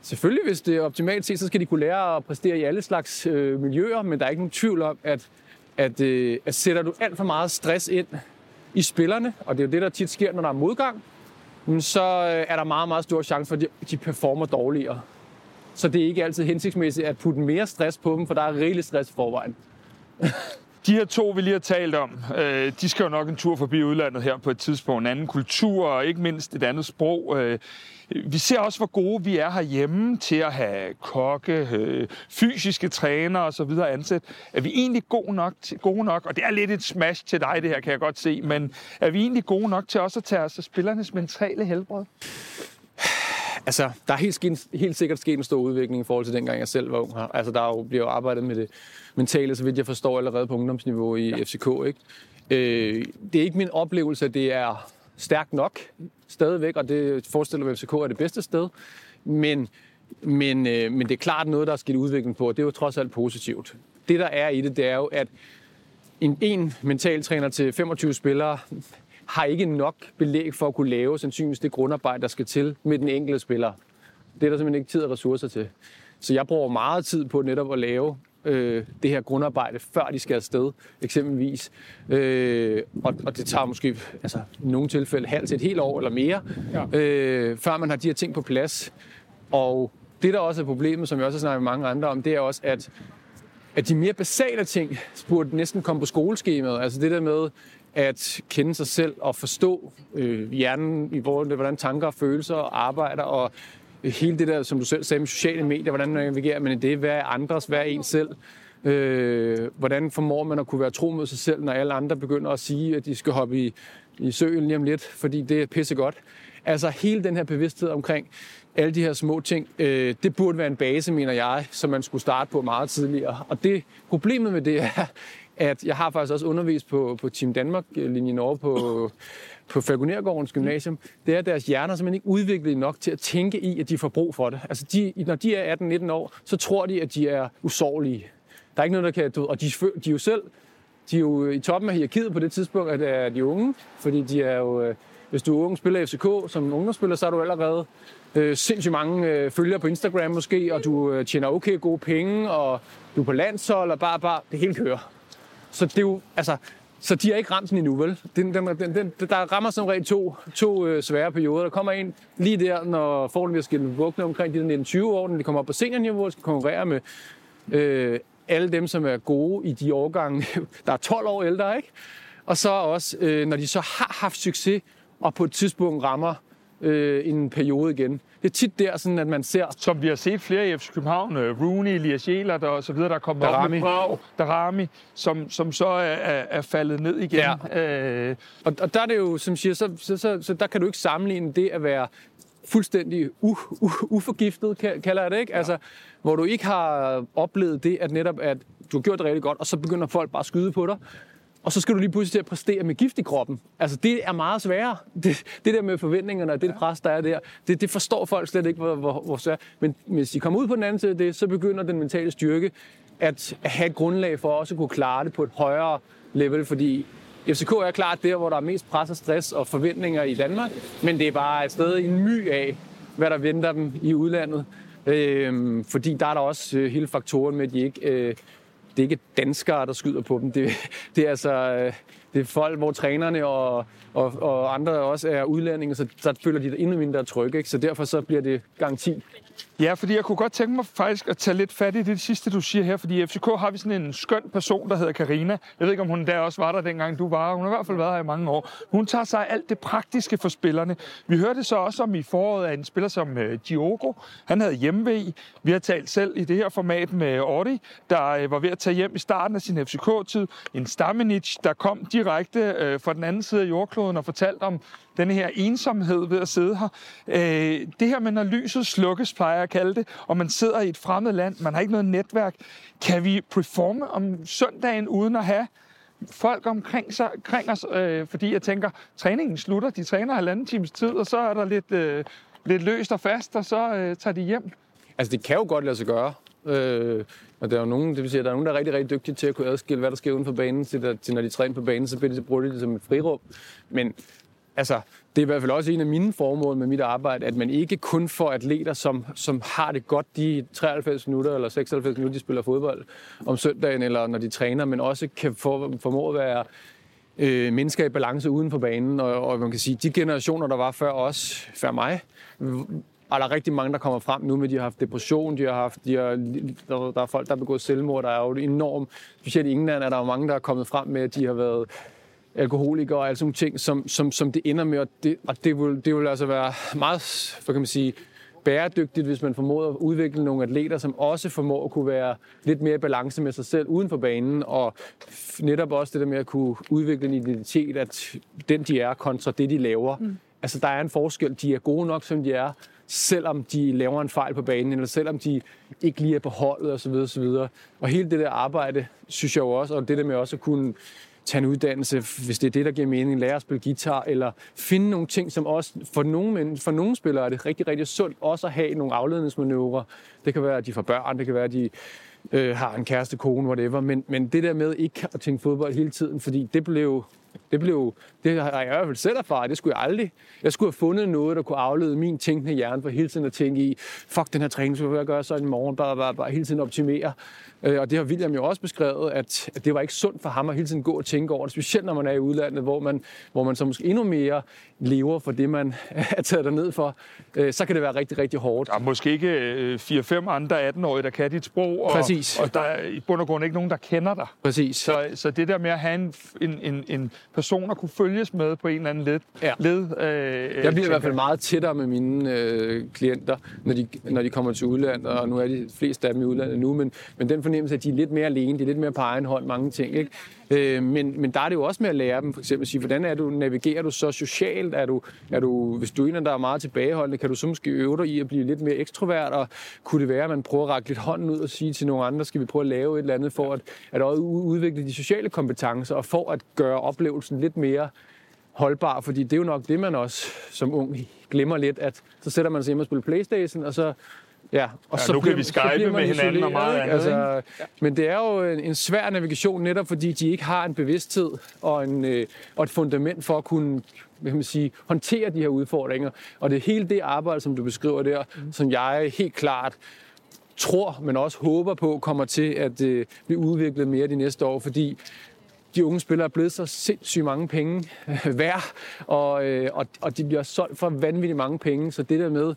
Selvfølgelig, hvis det er optimalt set, så skal de kunne lære at præstere i alle slags øh, miljøer, men der er ikke nogen tvivl om, at, at, øh, at sætter du alt for meget stress ind i spillerne, og det er jo det, der tit sker, når der er modgang, så øh, er der meget, meget stor chance for, at de, de performer dårligere. Så det er ikke altid hensigtsmæssigt at putte mere stress på dem, for der er rigeligt stress i forvejen. De her to, vi lige har talt om, øh, de skal jo nok en tur forbi udlandet her på et tidspunkt. En anden kultur og ikke mindst et andet sprog. Øh, vi ser også, hvor gode vi er herhjemme til at have kokke, øh, fysiske trænere osv. ansat. Er vi egentlig gode nok, til, gode nok, og det er lidt et smash til dig det her, kan jeg godt se, men er vi egentlig gode nok til også at tage os af spillernes mentale helbred? Altså, der er helt, sket, helt sikkert sket en stor udvikling i forhold til dengang jeg selv var ung her. Altså, der er jo, bliver jo arbejdet med det mentale, så vidt jeg forstår, allerede på ungdomsniveau i ja. FCK. Ikke? Øh, det er ikke min oplevelse, at det er stærkt nok stadigvæk, og det forestiller mig, at FCK er det bedste sted. Men, men, øh, men det er klart noget, der er sket udvikling på, og det er jo trods alt positivt. Det, der er i det, det er jo, at en, en mentaltræner til 25 spillere har ikke nok belæg for at kunne lave sandsynligvis det grundarbejde, der skal til med den enkelte spiller. Det er der simpelthen ikke tid og ressourcer til. Så jeg bruger meget tid på netop at lave øh, det her grundarbejde, før de skal afsted, eksempelvis. Øh, og, og det tager måske altså, i nogle tilfælde halvt til et helt år eller mere, ja. øh, før man har de her ting på plads. Og det, der også er problemet, som jeg også har snakket med mange andre om, det er også, at, at de mere basale ting burde næsten komme på skoleskemaet. Altså det der med, at kende sig selv og forstå øh, hjernen i hvor, hvordan tanker og følelser arbejder, og hele det der, som du selv sagde med sociale medier, hvordan man navigerer man i det, hvad er andres, hvad er en selv, øh, hvordan formår man at kunne være tro mod sig selv, når alle andre begynder at sige, at de skal hoppe i, i søen lige om lidt, fordi det er pissegodt. Altså hele den her bevidsthed omkring alle de her små ting, øh, det burde være en base, mener jeg, som man skulle starte på meget tidligere. Og det problemet med det er, at jeg har faktisk også undervist på, på Team Danmark-linjen over på, på Falconergårdens gymnasium, det er, at deres hjerner simpelthen ikke udviklet nok til at tænke i, at de får brug for det. Altså, de, når de er 18-19 år, så tror de, at de er usårlige. Der er ikke noget, der kan... Og de, de er jo selv de er jo i toppen af hierarkiet på det tidspunkt, at er de unge, fordi de er jo... Øh, hvis du er ung spiller FCK som ungdomsspiller, så er du allerede øh, sindssygt mange øh, følgere på Instagram måske, og du øh, tjener okay gode penge, og du er på landshold, og bare, bare det hele kører. Så det er jo, altså, så de har ikke ramt den endnu, vel? Den, den, den, den, der rammer som regel to, to øh, svære perioder. Der kommer en lige der, når forholdene bliver skilt vågne omkring de 19-20 år, når de kommer op på seniorniveau og skal konkurrere med øh, alle dem, som er gode i de årgange, der er 12 år ældre, ikke? Og så også, øh, når de så har haft succes, og på et tidspunkt rammer øh, en periode igen. Det er tit der, sådan, at man ser... Som vi har set flere i FC København, uh, Rooney, Elias Jæler der og så videre, der kommer op med Brav, Darami, som, som så er, er, er faldet ned igen. Ja. Øh. Og, og der er det jo, som siger, så, så, så, så der kan du ikke sammenligne det at være fuldstændig u, u, uforgiftet, kalder jeg det, ikke? Ja. Altså, hvor du ikke har oplevet det, at netop at du har gjort det rigtig godt, og så begynder folk bare at skyde på dig og så skal du lige pludselig til at præstere med gift i kroppen. Altså, det er meget sværere. Det, det der med forventningerne og det pres, der er der, det, det forstår folk slet ikke, hvor, hvor, hvor svært. Men hvis de kommer ud på den anden side af det, så begynder den mentale styrke at have et grundlag for også at kunne klare det på et højere level, fordi FCK er klart der, hvor der er mest pres og stress og forventninger i Danmark, men det er bare et sted en my af, hvad der venter dem i udlandet. Øhm, fordi der er der også øh, hele faktoren med, at de ikke øh, det er ikke danskere, der skyder på dem. Det, det er altså øh, det er folk, hvor trænerne og, og, og andre også er udlændinge, så så føler de endnu mindre trygge. Ikke? Så derfor så bliver det garanti Ja, fordi jeg kunne godt tænke mig faktisk at tage lidt fat i det sidste, du siger her, fordi i FCK har vi sådan en skøn person, der hedder Karina. Jeg ved ikke, om hun der også var der, dengang du var. Hun har i hvert fald været her i mange år. Hun tager sig af alt det praktiske for spillerne. Vi hørte så også om i foråret af en spiller som uh, Diogo. Han havde hjemmevæg. Vi har talt selv i det her format med Ordi, der øh, var ved at tage hjem i starten af sin FCK-tid. En Stamenic, der kom direkte øh, fra den anden side af jordkloden og fortalt om den her ensomhed ved at sidde her. Øh, det her med, når lyset slukkes, plejer jeg at kalde det, og man sidder i et fremmed land, man har ikke noget netværk. Kan vi performe om søndagen uden at have folk omkring, sig, omkring os? Øh, fordi jeg tænker, træningen slutter, de træner halvanden times tid, og så er der lidt, øh, lidt løst og fast, og så øh, tager de hjem. Altså, det kan jo godt lade sig gøre. Øh, og der er jo nogen, det vil sige, at der er nogen, der er rigtig, rigtig dygtige til at kunne adskille, hvad der sker uden for banen, til, der, til når de træner på banen, så bliver de, så bruger de det som et frirum. Men altså, det er i hvert fald også en af mine formål med mit arbejde, at man ikke kun får atleter, som, som har det godt de 93 minutter eller 96 minutter, de spiller fodbold om søndagen, eller når de træner, men også kan få, formå at være øh, mennesker i balance uden for banen. Og, og man kan sige, de generationer, der var før os, før mig, og der er rigtig mange, der kommer frem nu med, de har haft depression, de har haft, de har, der, der er folk, der har begået selvmord, der er jo enormt, specielt i England er der jo mange, der er kommet frem med, at de har været alkoholikere og alle sådan nogle ting, som, som, som det ender med. Og det, og det, vil, det vil altså være meget, hvad kan man sige, bæredygtigt, hvis man formår at udvikle nogle atleter, som også formår at kunne være lidt mere i balance med sig selv uden for banen, og netop også det der med at kunne udvikle en identitet, at den de er kontra det de laver. Mm. Altså der er en forskel. De er gode nok, som de er, selvom de laver en fejl på banen, eller selvom de ikke lige er på holdet osv. osv. Og hele det der arbejde, synes jeg jo også, og det der med også at kunne tage en uddannelse, hvis det er det, der giver mening, lære at spille guitar, eller finde nogle ting, som også for nogle, for nogle spillere er det rigtig, rigtig sundt også at have nogle afledningsmanøvrer. Det kan være, at de får børn, det kan være, at de øh, har en kæreste, kone, whatever, men, men det der med ikke at tænke fodbold hele tiden, fordi det blev det blev, det har jeg i hvert fald selv erfaret, det skulle jeg aldrig. Jeg skulle have fundet noget, der kunne aflede min tænkende hjerne for hele tiden at tænke i, fuck den her træning, så jeg gøre så i morgen, bare, bare, bare hele tiden optimere. Øh, og det har William jo også beskrevet, at det var ikke sundt for ham at hele tiden gå og tænke over det, specielt når man er i udlandet, hvor man, hvor man så måske endnu mere lever for det, man er taget ned for. Øh, så kan det være rigtig, rigtig hårdt. Der er måske ikke 4-5 øh, andre 18-årige, der kan dit sprog, og, Præcis. og der er i bund og grund ikke nogen, der kender dig. Præcis. Så, så det der med at have en, en, en, en personer kunne følges med på en eller anden led. Ja. led øh, Jeg bliver i hvert fald meget tættere med mine øh, klienter, når de, når de kommer til udlandet, og nu er de fleste af dem i udlandet nu, men, men den fornemmelse, at de er lidt mere alene, de er lidt mere på egen hånd, mange ting. Ikke? Øh, men, men der er det jo også med at lære dem, for eksempel at sige, hvordan er du, navigerer du så socialt? Er du, er du, hvis du er en, der er meget tilbageholdende, kan du så måske øve dig i at blive lidt mere ekstrovert, og kunne det være, at man prøver at række lidt hånden ud og sige til nogle andre, skal vi prøve at lave et eller andet for at, at også udvikle de sociale kompetencer, og for at gøre oplevelsen lidt mere holdbar, fordi det er jo nok det, man også som ung glemmer lidt, at så sætter man sig hjemme og spiller Playstation, og så Ja, og Ja, så nu kan bliver- vi så skype med hinanden og meget andet, Altså, men det er jo en, en svær navigation, netop fordi de ikke har en bevidsthed og, en, øh, og et fundament for at kunne hvad kan man sige, håndtere de her udfordringer. Og det er hele det arbejde, som du beskriver der, mm. som jeg helt klart tror, men også håber på, kommer til at øh, blive udviklet mere de næste år, fordi de unge spillere er blevet så sindssygt mange penge øh, værd, og, øh, og, og de bliver solgt for vanvittigt mange penge. Så det der med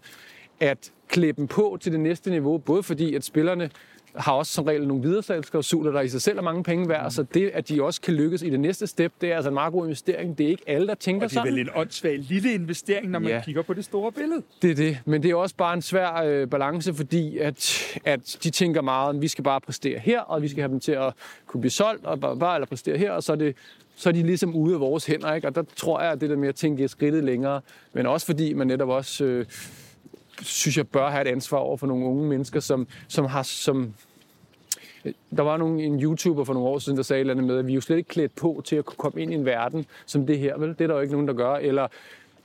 at klæde dem på til det næste niveau, både fordi at spillerne har også som regel nogle videresalgsklausuler, der i sig selv er mange penge værd, så det, at de også kan lykkes i det næste step, det er altså en meget god investering. Det er ikke alle, der tænker Og det er sådan. vel en åndssvag lille investering, når man Ja. kigger på det store billede. Det er det, men det er også bare en svær øh, balance, fordi at, at de tænker meget, at vi skal bare præstere her, og vi skal have dem til at kunne blive solgt, og bare, bare eller præstere her, og så er, det, så er de ligesom ude af vores hænder, ikke? og der tror jeg, at det der med at tænke skridtet længere, men også fordi man netop også, øh, synes jeg, bør have et ansvar over for nogle unge mennesker, som, som har, som, øh, der var nogle, en YouTuber for nogle år siden, der sagde et eller andet med, at vi er jo slet ikke klædt på til at kunne komme ind i en verden som det her, vel? Det er der jo ikke nogen, der gør. Eller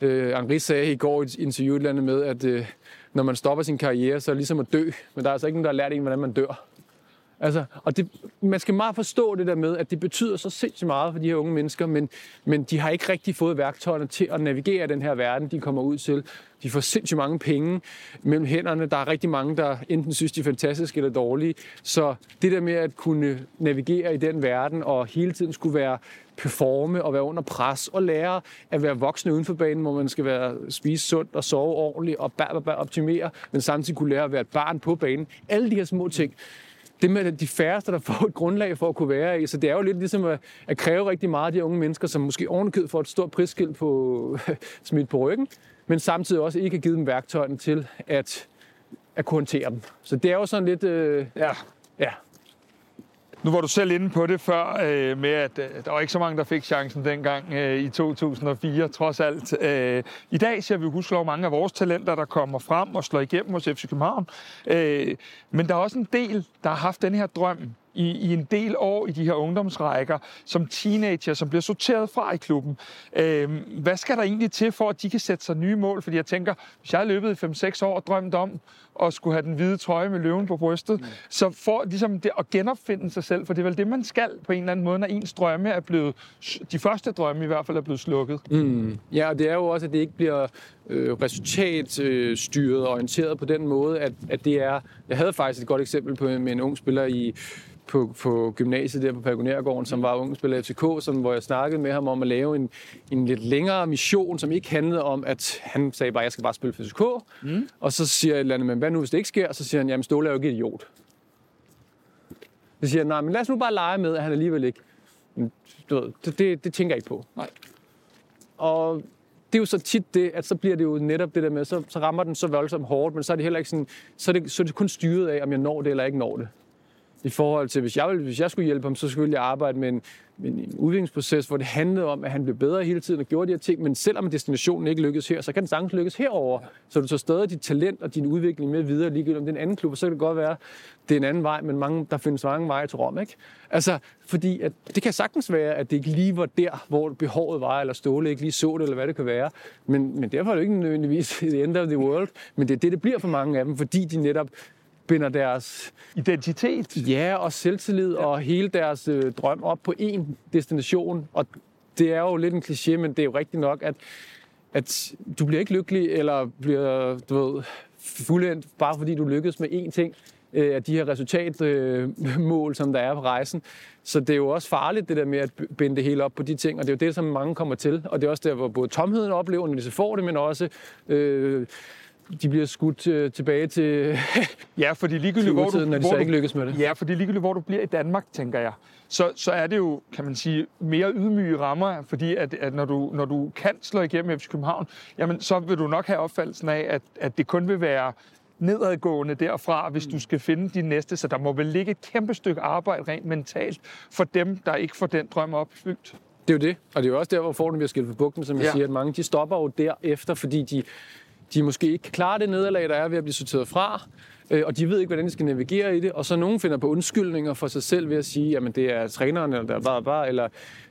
øh, Henri sagde i går i et interview et eller andet med, at øh, når man stopper sin karriere, så er det ligesom at dø. Men der er altså ikke nogen, der har lært en, hvordan man dør. Altså, og det, man skal meget forstå det der med, at det betyder så sindssygt meget for de her unge mennesker, men, men de har ikke rigtig fået værktøjerne til at navigere i den her verden, de kommer ud til. De får sindssygt mange penge mellem hænderne. Der er rigtig mange, der enten synes, de er fantastiske eller dårlige. Så det der med at kunne navigere i den verden og hele tiden skulle være performe og være under pres og lære at være voksne uden for banen, hvor man skal være spise sundt og sove ordentligt og bær, bær, bær, optimere, men samtidig kunne lære at være et barn på banen. Alle de her små ting det med de færreste, der får et grundlag for at kunne være i. Så det er jo lidt ligesom at, at kræve rigtig meget af de unge mennesker, som måske ovenikød får et stort prisskilt på, smidt på ryggen, men samtidig også ikke har givet dem værktøjerne til at, at kunne håndtere dem. Så det er jo sådan lidt... Øh, Ja. ja, nu var du selv inde på det før, øh, med at øh, der var ikke så mange, der fik chancen dengang øh, i 2004, trods alt. Øh, I dag ser vi jo huske mange af vores talenter, der kommer frem og slår igennem hos FC København. Øh, men der er også en del, der har haft den her drøm i, i en del år i de her ungdomsrækker, som teenager, som bliver sorteret fra i klubben. Øh, hvad skal der egentlig til for, at de kan sætte sig nye mål? Fordi jeg tænker, hvis jeg har løbet i 5-6 år og drømt om at skulle have den hvide trøje med løven på brystet, mm. så for ligesom det at genopfinde sig selv, for det er vel det, man skal på en eller anden måde, når ens drømme er blevet, de første drømme i hvert fald er blevet slukket. Mm. Ja, og det er jo også, at det ikke bliver øh, resultatstyret og orienteret på den måde, at, at det er... Jeg havde faktisk et godt eksempel på, med en ung spiller i, på, på gymnasiet der på Pagonergården, som var ung spiller i FCK, som, hvor jeg snakkede med ham om at lave en, en lidt længere mission, som ikke handlede om, at han sagde bare, jeg skal bare spille for FCK. Mm. Og så siger jeg et eller andet, men hvad nu, hvis det ikke sker? Så siger han, jamen Ståle er jo ikke idiot. Så siger jeg, nej, men lad os nu bare lege med, at han alligevel ikke... Du ved, det, det, det tænker jeg ikke på. Nej. Og det er jo så tit det, at så bliver det jo netop det der med, så, så rammer den så voldsomt hårdt, men så er det heller ikke sådan, så er det, så er det kun styret af, om jeg når det eller ikke når det. I forhold til, hvis jeg, ville, hvis jeg skulle hjælpe ham, så skulle jeg arbejde med en, med en udviklingsproces, hvor det handlede om, at han blev bedre hele tiden og gjorde de her ting, men selvom destinationen ikke lykkes her, så kan den sagtens lykkes herover. Så du tager stadig dit talent og din udvikling med videre, ligegyldigt om det er en anden klub, og så kan det godt være, det er en anden vej, men mange, der findes mange veje til Rom, ikke? Altså, fordi at, det kan sagtens være, at det ikke lige var der, hvor behovet var, eller Ståle ikke lige så det, eller hvad det kan være. Men, men derfor er det ikke nødvendigvis the end of the world, men det er det, det bliver for mange af dem, fordi de netop binder deres Identitet. ja, og selvtillid ja. og hele deres øh, drøm op på én destination. Og det er jo lidt en kliché, men det er jo rigtigt nok, at, at du bliver ikke lykkelig, eller bliver du ved, fuldendt, bare fordi du lykkes med én ting øh, af de her resultatmål, som der er på rejsen. Så det er jo også farligt, det der med at binde det hele op på de ting, og det er jo det, som mange kommer til. Og det er også der, hvor både tomheden oplever, når de så får det, men også øh, de bliver skudt øh, tilbage til, Ja, fordi ligegyldigt, hvor du, når de hvor så du, ikke lykkes med det. Ja, fordi ligegyldigt hvor du bliver i Danmark, tænker jeg, så, så er det jo, kan man sige, mere ydmyge rammer, fordi at, at når, du, når du kan slå igennem FC København, jamen så vil du nok have opfattelsen af, at, at det kun vil være nedadgående derfra, hvis du skal finde de næste. Så der må vel ligge et kæmpe stykke arbejde rent mentalt for dem, der ikke får den drøm opfyldt. Det er jo det, og det er jo også der, hvor Forden bliver skilt for bugten, som jeg Ja. siger, at mange de stopper jo derefter, fordi de, de måske ikke kan klare det nederlag, der er ved at blive sorteret fra, øh, og de ved ikke, hvordan de skal navigere i det, og så nogen finder på undskyldninger for sig selv ved at sige, jamen det er træneren, eller der er bare, bare, eller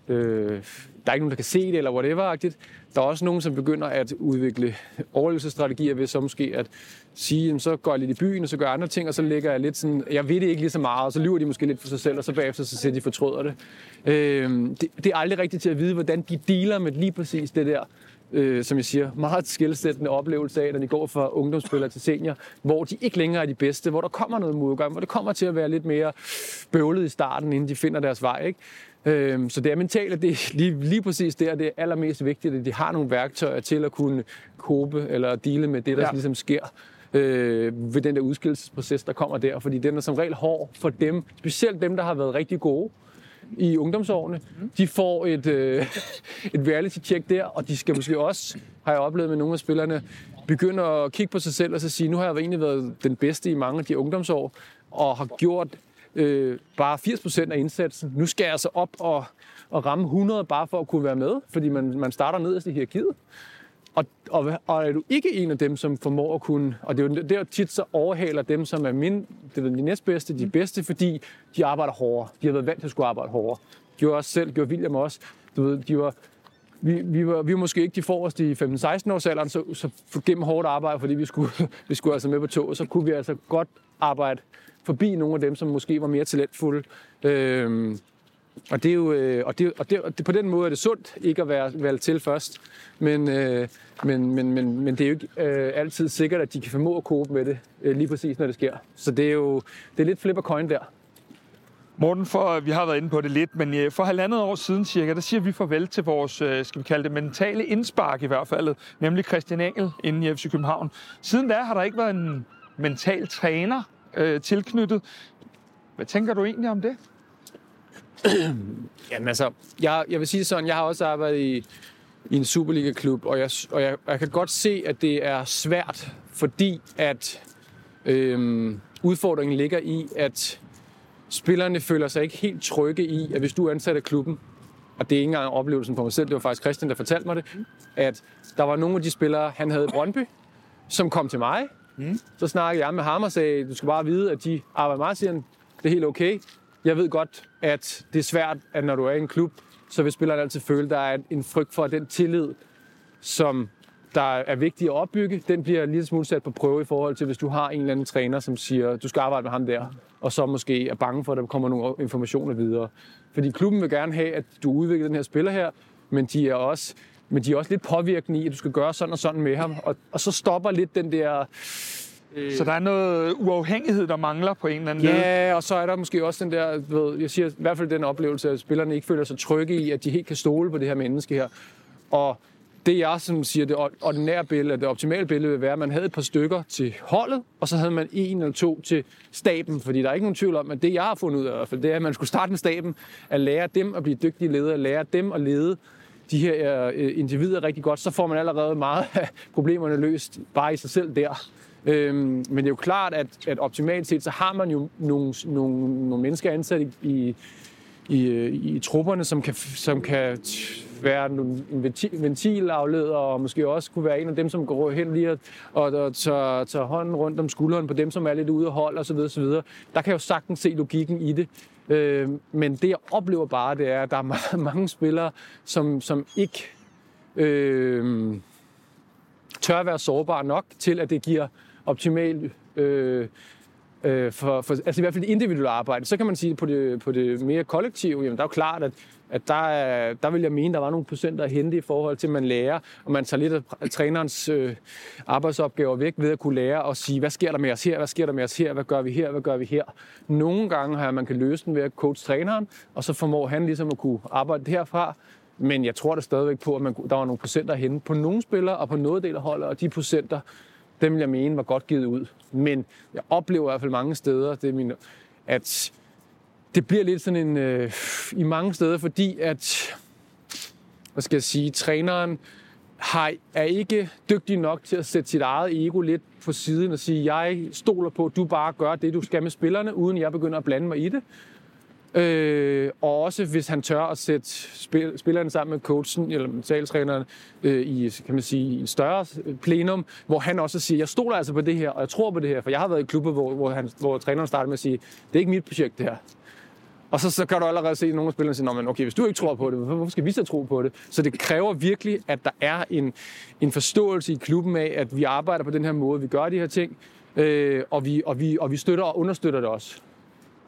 øh, der er ikke nogen, der kan se det, eller whatever-agtigt. Der er også nogen, som begynder at udvikle overlevelsesstrategier ved så måske at sige, jamen, så går jeg lidt i byen, og så gør jeg andre ting, og så ligger jeg lidt sådan, jeg ved det ikke lige så meget, og så lyver de måske lidt for sig selv, og så bagefter så siger de fortrøder det. Øh, det. Det er aldrig rigtigt til at vide, hvordan de dealer med lige præcis det der, øh, som jeg siger, meget skældsættende oplevelse af, når de går fra ungdomsspillere til senior, hvor de ikke længere er de bedste, hvor der kommer noget modgang, hvor det kommer til at være lidt mere bøvlet i starten, inden de finder deres vej. Ikke? Øhm, så det er mentalt, at det er lige, lige præcis der, det er allermest vigtigt, at de har nogle værktøjer til at kunne kope eller dele med det, der Ja. ja. ligesom sker øh, ved den der udskillelsesproces, der kommer der. Fordi den er som regel hård for dem, specielt dem, der har været rigtig gode i ungdomsårene. De får et, øh, et reality-check der, og de skal måske også, har jeg oplevet med nogle af spillerne, begynde at kigge på sig selv og så sige, nu har jeg egentlig været den bedste i mange af de ungdomsår, og har gjort øh, bare 80% af indsatsen. Nu skal jeg altså op og, og ramme 100 bare for at kunne være med, fordi man, man starter nederst i hierarkiet. Og, og, og er du ikke en af dem, som formår at kunne, og det er jo der tit så overhaler dem, som er min, det er de næstbedste, de bedste, fordi de arbejder hårdere. De har været vant til at skulle arbejde hårdere. De gjorde også selv, gjorde William også. Du ved, de var, vi, vi, var, vi var måske ikke de forreste i 15-16 års alderen, så, så gennem hårdt arbejde, fordi vi skulle, vi skulle altså med på toget, så kunne vi altså godt arbejde forbi nogle af dem, som måske var mere talentfulde. Øhm, og det er jo, øh, og det, og det, og det, på den måde er det sundt ikke at være valgt til først. Men, øh, men, men, men, men det er jo ikke øh, altid sikkert, at de kan formå at kope med det, øh, lige præcis når det sker. Så det er jo det er lidt flip og coin der. Morten, for, øh, vi har været inde på det lidt, men øh, for halvandet år siden cirka, der siger vi farvel til vores, øh, skal vi kalde det mentale indspark i hvert fald, nemlig Christian Engel inden i FC København. Siden da har der ikke været en mental træner øh, tilknyttet. Hvad tænker du egentlig om det? Jamen altså, jeg, jeg vil sige sådan, jeg har også arbejdet i, i en Superliga-klub, og, jeg, og jeg, jeg kan godt se, at det er svært, fordi at øhm, udfordringen ligger i, at spillerne føler sig ikke helt trygge i, at hvis du er ansat af klubben, og det er ikke engang oplevelsen for mig selv, det var faktisk Christian, der fortalte mig det, at der var nogle af de spillere, han havde i Brøndby, som kom til mig. Mm. Så snakkede jeg med ham og sagde, du skal bare vide, at de arbejder meget, siger han, det er helt okay. Jeg ved godt, at det er svært, at når du er i en klub, så vil spilleren altid føle, at der er en frygt for, at den tillid, som der er vigtig at opbygge, den bliver lidt smule sat på prøve i forhold til, hvis du har en eller anden træner, som siger, du skal arbejde med ham der, og så måske er bange for, at der kommer nogle informationer videre. Fordi klubben vil gerne have, at du udvikler den her spiller her, men de er også, men de er også lidt påvirkende i, at du skal gøre sådan og sådan med ham. Og, og så stopper lidt den der... Så der er noget uafhængighed, der mangler på en eller anden måde? Ja, og så er der måske også den der, ved, jeg siger i hvert fald den oplevelse, at spillerne ikke føler sig trygge i, at de helt kan stole på det her menneske her. Og det jeg som siger, det ordinære billede, det optimale billede vil være, at man havde et par stykker til holdet, og så havde man en eller to til staben, fordi der er ikke nogen tvivl om, at det jeg har fundet ud af i hvert fald, det er, at man skulle starte med staben, at lære dem at blive dygtige ledere, lære dem at lede de her øh, individer rigtig godt, så får man allerede meget af problemerne løst bare i sig selv der. Øhm, men det er jo klart, at, at optimalt set, så har man jo nogle, nogle, nogle mennesker ansat i, i, i, i trupperne, som kan, som kan være en ventil- og måske også kunne være en af dem, som går hen lige og, og, og tager, tager hånden rundt om skulderen på dem, som er lidt ude af hold osv. osv. Der kan jeg jo sagtens se logikken i det. Øh, men det, jeg oplever bare, det er, at der er meget, mange spillere, som, som ikke øh, tør være sårbare nok til, at det giver optimal øh, øh, for, for, altså i hvert fald det individuelle arbejde. Så kan man sige, på det, på det mere kollektive, jamen der er jo klart, at, at der, der vil jeg mene, der var nogle procenter at hente i forhold til, at man lærer, og man tager lidt af, af trænerens øh, arbejdsopgaver væk ved at kunne lære og sige, hvad sker der med os her, hvad sker der med os her, hvad gør vi her, hvad gør vi her. Nogle gange har man kan løse den ved at coach træneren, og så formår han ligesom at kunne arbejde herfra, men jeg tror da stadigvæk på, at man, der var nogle procenter at hente på nogle spillere og på noget del af holdet, og de procenter dem vil jeg mene var godt givet ud. Men jeg oplever i hvert fald mange steder, det er min, at det bliver lidt sådan en, øh, i mange steder, fordi at, hvad skal jeg sige, træneren har, er ikke dygtig nok til at sætte sit eget ego lidt på siden og sige, jeg stoler på, at du bare gør det, du skal med spillerne, uden jeg begynder at blande mig i det. Øh, og også hvis han tør at sætte spil, spillerne sammen med coachen eller mentaltræneren øh, i, kan man sige, i en større øh, plenum, hvor han også siger, jeg stoler altså på det her, og jeg tror på det her, for jeg har været i klubber, hvor, hvor, han, hvor træneren starter med at sige, det er ikke mit projekt det her. Og så, så kan du allerede se nogle af spillerne sige, men okay, hvis du ikke tror på det, hvorfor skal vi så tro på det? Så det kræver virkelig, at der er en, en forståelse i klubben af, at vi arbejder på den her måde, vi gør de her ting, øh, og, vi, og, vi, og vi støtter og understøtter det også.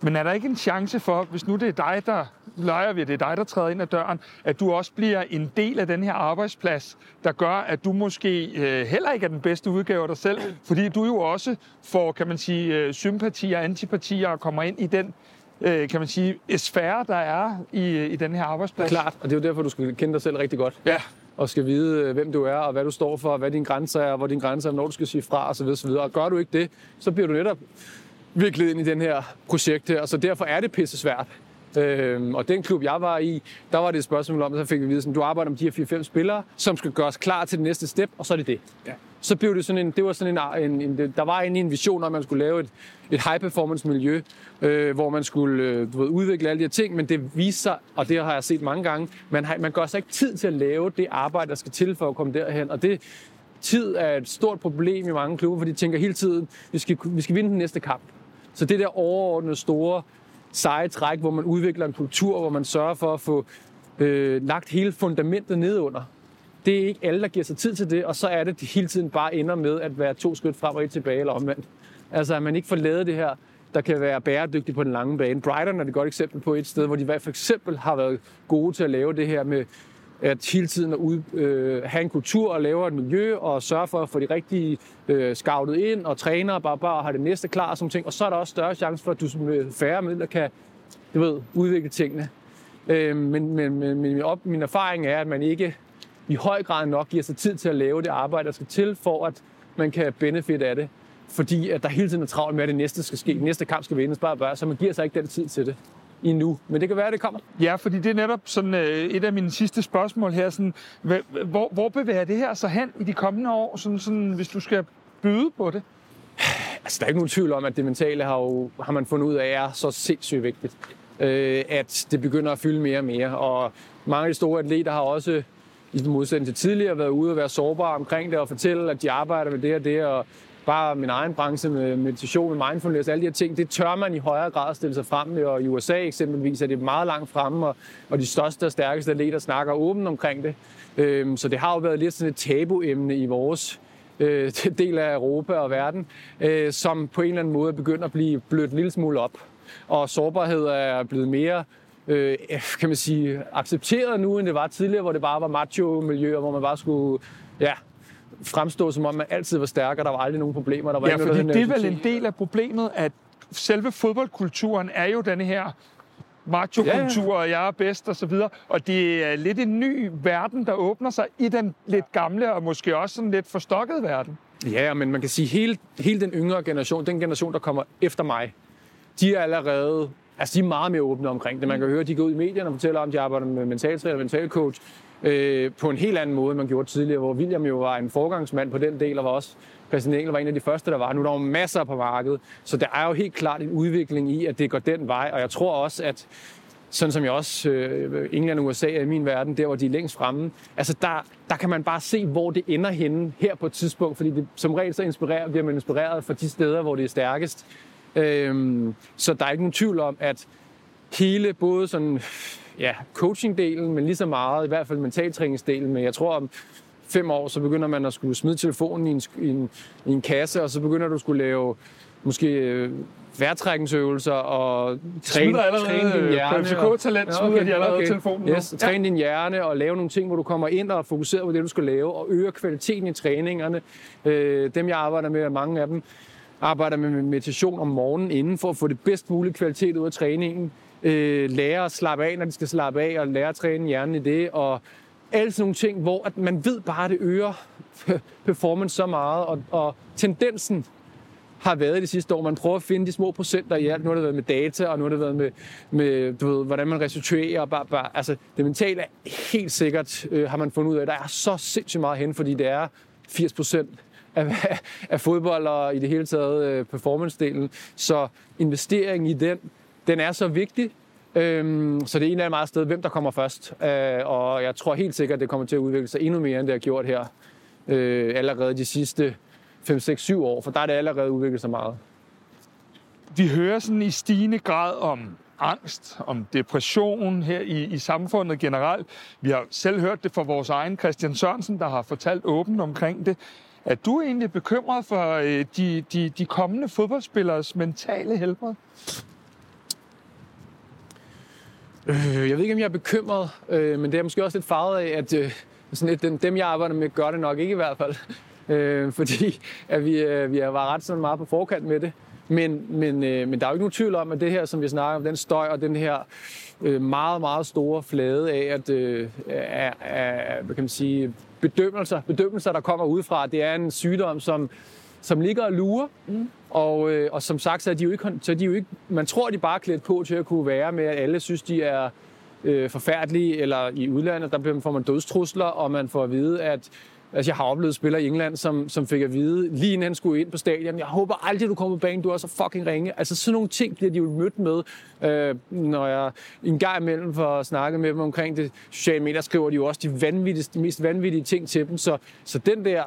Men er der ikke en chance for, hvis nu det er dig, der leger vi, det er dig, der træder ind ad døren, at du også bliver en del af den her arbejdsplads, der gør, at du måske øh, heller ikke er den bedste udgave af dig selv, fordi du jo også får, kan man sige, øh, sympatier og antipatier og kommer ind i den øh, kan man sige, sfære, der er i, i den her arbejdsplads. Klart, og det er jo derfor, du skal kende dig selv rigtig godt. Ja. Og skal vide, øh, hvem du er, og hvad du står for, og hvad dine grænser er, og hvor dine grænser er, når du skal sige fra, osv. osv. Og gør du ikke det, så bliver du netop virkelig ind i den her projekt her, og så derfor er det pisse svært. Øhm, og den klub, jeg var i, der var det et spørgsmål om, at så fik vi vide, at du arbejder med de her 4-5 spillere, som skal gøres klar til det næste step, og så er det det. Ja. Så blev det sådan en, det var sådan en, en, en der var egentlig en vision om, at man skulle lave et, et high performance miljø, øh, hvor man skulle øh, du ved, udvikle alle de her ting, men det viser sig, og det har jeg set mange gange, man, har, man gør sig ikke tid til at lave det arbejde, der skal til for at komme derhen, og det, tid er et stort problem i mange klubber, for de tænker hele tiden, vi skal, vi skal vinde den næste kamp. Så det der overordnede store seje træk, hvor man udvikler en kultur, hvor man sørger for at få øh, lagt hele fundamentet nedunder. Det er ikke alle, der giver sig tid til det, og så er det, de hele tiden bare ender med at være to skridt frem og et tilbage, eller omvendt. Altså, at man ikke får lavet det her, der kan være bæredygtigt på den lange bane. Brighton er et godt eksempel på et sted, hvor de for eksempel har været gode til at lave det her med at hele tiden at ud, øh, have en kultur og lave et miljø og sørge for at få de rigtige øh, scoutet ind og træner bare, bare har det næste klar og sådan ting. Og så er der også større chance for, at du med øh, færre midler kan du ved, udvikle tingene. Øh, men, men, men min, op, min erfaring er, at man ikke i høj grad nok giver sig tid til at lave det arbejde, der skal til, for at man kan benefit af det. Fordi at der hele tiden er travlt med, at det næste skal ske, næste kamp skal vindes, bare, bare, så man giver sig ikke den tid til det endnu. Men det kan være, at det kommer. Ja, fordi det er netop sådan øh, et af mine sidste spørgsmål her. Sådan, hvor, hvor bevæger det her så hen i de kommende år, sådan, sådan, hvis du skal byde på det? Altså, der er ikke nogen tvivl om, at det mentale har, jo, har man fundet ud af er så sindssygt vigtigt. Øh, at det begynder at fylde mere og mere. Og mange af de store atleter har også i modsætning til tidligere været ude og være sårbare omkring det og fortælle, at de arbejder med det og det, og bare min egen branche med meditation, med mindfulness, alle de her ting, det tør man i højere grad stille sig frem med, og i USA eksempelvis er det meget langt fremme, og, og de største og stærkeste atleter snakker åbent omkring det. Øhm, så det har jo været lidt sådan et tabuemne i vores øh, del af Europa og verden, øh, som på en eller anden måde begynder at blive blødt en lille smule op. Og sårbarhed er blevet mere øh, kan man sige, accepteret nu, end det var tidligere, hvor det bare var macho-miljøer, hvor man bare skulle ja, fremstå, som om man altid var stærk, og der var aldrig nogen problemer. Der var ja, fordi noget, det er vel en del af problemet, at selve fodboldkulturen er jo denne her macho-kultur, og jeg er bedst og så videre. Og det er lidt en ny verden, der åbner sig i den lidt gamle og måske også sådan lidt forstokkede verden. Ja, men man kan sige, hele, hele den yngre generation, den generation, der kommer efter mig, de er allerede Altså, de er meget mere åbne omkring det. Man kan høre, at de går ud i medierne og fortæller om, at de arbejder med mentaltræner og mentalcoach øh, på en helt anden måde, man gjorde tidligere, hvor William jo var en forgangsmand på den del, og var også Christian Engel var en af de første, der var. Nu er der jo masser på markedet, så der er jo helt klart en udvikling i, at det går den vej, og jeg tror også, at sådan som jeg også, øh, England og USA er i min verden, der hvor de er længst fremme, altså der, der kan man bare se, hvor det ender henne her på et tidspunkt, fordi det, som regel så inspirerer, bliver man inspireret fra de steder, hvor det er stærkest. Øhm, så der er ikke nogen tvivl om, at hele både sådan, ja, coaching-delen, men lige så meget, i hvert fald mentaltræningsdelen, men jeg tror om fem år, så begynder man at skulle smide telefonen i en, i en, i en kasse, og så begynder du at skulle lave måske øh, værtrækningsøvelser og træne, træne din hjerne. FCK-talent ja, okay, de allerede okay. telefonen yes, ja. Træne din hjerne og lave nogle ting, hvor du kommer ind og fokuserer på det, du skal lave, og øger kvaliteten i træningerne. Øh, dem, jeg arbejder med, mange af dem, arbejder med meditation om morgenen inden for at få det bedst mulige kvalitet ud af træningen. Øh, lære at slappe af, når de skal slappe af, og lære at træne hjernen i det, og alle sådan nogle ting, hvor at man ved bare, at det øger performance så meget, og, og tendensen har været de sidste år. Man prøver at finde de små procenter i alt. Nu har det været med data, og nu har det været med, med du ved, hvordan man restituerer. Bare, bare, altså, det mentale er helt sikkert, øh, har man fundet ud af. Der er så sindssygt meget hen, fordi det er 80 procent af, af fodbold og i det hele taget øh, performance-delen. Så investeringen i den, den er så vigtig, Øhm, så det er en af meget sted, hvem der kommer først. Øh, og jeg tror helt sikkert, at det kommer til at udvikle sig endnu mere, end det har gjort her øh, allerede de sidste 5, 6, 7 år, for der er det allerede udviklet sig meget. Vi hører sådan i stigende grad om angst, om depression her i, i samfundet generelt. Vi har selv hørt det fra vores egen Christian Sørensen, der har fortalt åbent omkring det. Er du egentlig bekymret for øh, de, de, de kommende fodboldspillers mentale helbred? Øh, jeg ved ikke, om jeg er bekymret, øh, men det er måske også lidt farvet af, at øh, sådan lidt, dem, jeg arbejder med, gør det nok ikke i hvert fald. Øh, fordi at vi, øh, vi var ret sådan meget på forkant med det. Men, men, øh, men der er jo ikke nogen tvivl om, at det her, som vi snakker om, den støj og den her øh, meget, meget store flade af, at øh, af, af, hvad kan man sige, bedømmelser, bedømmelser, der kommer udefra, det er en sygdom, som, som ligger og lurer. Mm. Og, øh, og som sagt, så er de jo ikke, så er de jo ikke, man tror, de bare er klædt på til at kunne være med, at alle synes, de er øh, forfærdelige, eller i udlandet, der får man dødstrusler, og man får at vide, at Altså, jeg har oplevet spillere i England, som, som fik at vide, lige inden han skulle ind på stadion, jeg håber aldrig, du kommer på banen, du er så fucking ringe. Altså, sådan nogle ting bliver de jo mødt med, øh, når jeg en gang imellem får at snakke med dem omkring det sociale medier, skriver de jo også de, vanvittigste, de mest vanvittige ting til dem. Så, så den der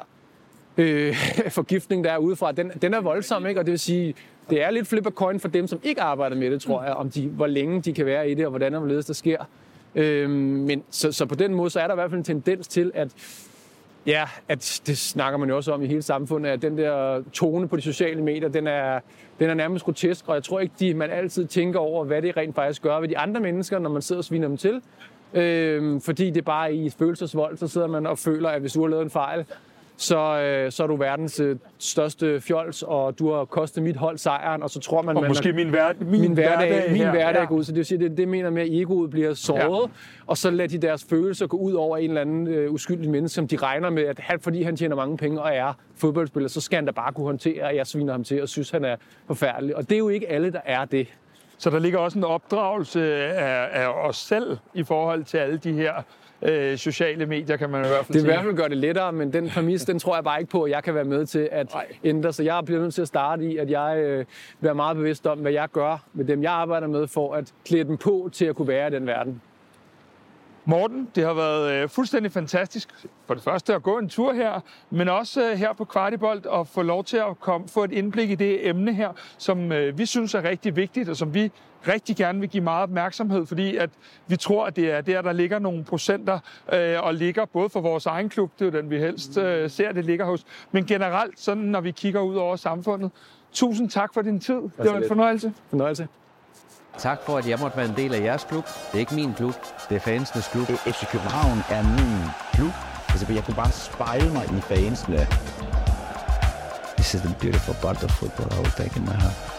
øh, forgiftning, der er udefra, den, den er voldsom, ikke? Og det vil sige, det er lidt flip coin for dem, som ikke arbejder med det, tror jeg, om de, hvor længe de kan være i det, og hvordan og hvorledes der sker. Øh, men så, så på den måde, så er der i hvert fald en tendens til, at Ja, at det snakker man jo også om i hele samfundet, at den der tone på de sociale medier, den er, den er nærmest grotesk, og jeg tror ikke, de, man altid tænker over, hvad det rent faktisk gør ved de andre mennesker, når man sidder og sviner dem til. Øhm, fordi det bare er i følelsesvold, så sidder man og føler, at hvis du har lavet en fejl, så, øh, så er du verdens øh, største fjols, og du har kostet mit hold sejren, og så tror man... Og man måske min, hver, min, min hverdag, hverdag min hverdag ja. går ud. Så det vil sige, det, det mener med, at egoet bliver såret, ja. og så lader de deres følelser gå ud over en eller anden øh, uskyldig menneske, som de regner med, at han, fordi han tjener mange penge og er fodboldspiller, så skal han da bare kunne håndtere, at jeg sviner ham til og synes, han er forfærdelig. Og det er jo ikke alle, der er det. Så der ligger også en opdragelse af, af os selv i forhold til alle de her øh, sociale medier, kan man i hvert fald Det sige. i hvert fald gør det lettere, men den præmis, den tror jeg bare ikke på, at jeg kan være med til at Nej. ændre. Så jeg bliver nødt til at starte i, at jeg øh, bliver meget bevidst om, hvad jeg gør med dem, jeg arbejder med, for at klæde dem på til at kunne være i den verden. Morten, det har været øh, fuldstændig fantastisk for det første at gå en tur her, men også øh, her på Kvartibold og få lov til at komme, få et indblik i det emne her, som øh, vi synes er rigtig vigtigt, og som vi rigtig gerne vil give meget opmærksomhed, fordi at vi tror, at det er der, der ligger nogle procenter, øh, og ligger både for vores egen klub, det er jo den, vi helst øh, ser, det ligger hos, men generelt, sådan når vi kigger ud over samfundet. Tusind tak for din tid. Det var en fornøjelse. Fornøjelse. Tak for, at jeg måtte være en del af jeres klub. Det er ikke min klub, det er fansenes klub. FC København er min klub. Altså, jeg kunne bare spejle mig i fansene. This is the beautiful part of football I will take in my heart.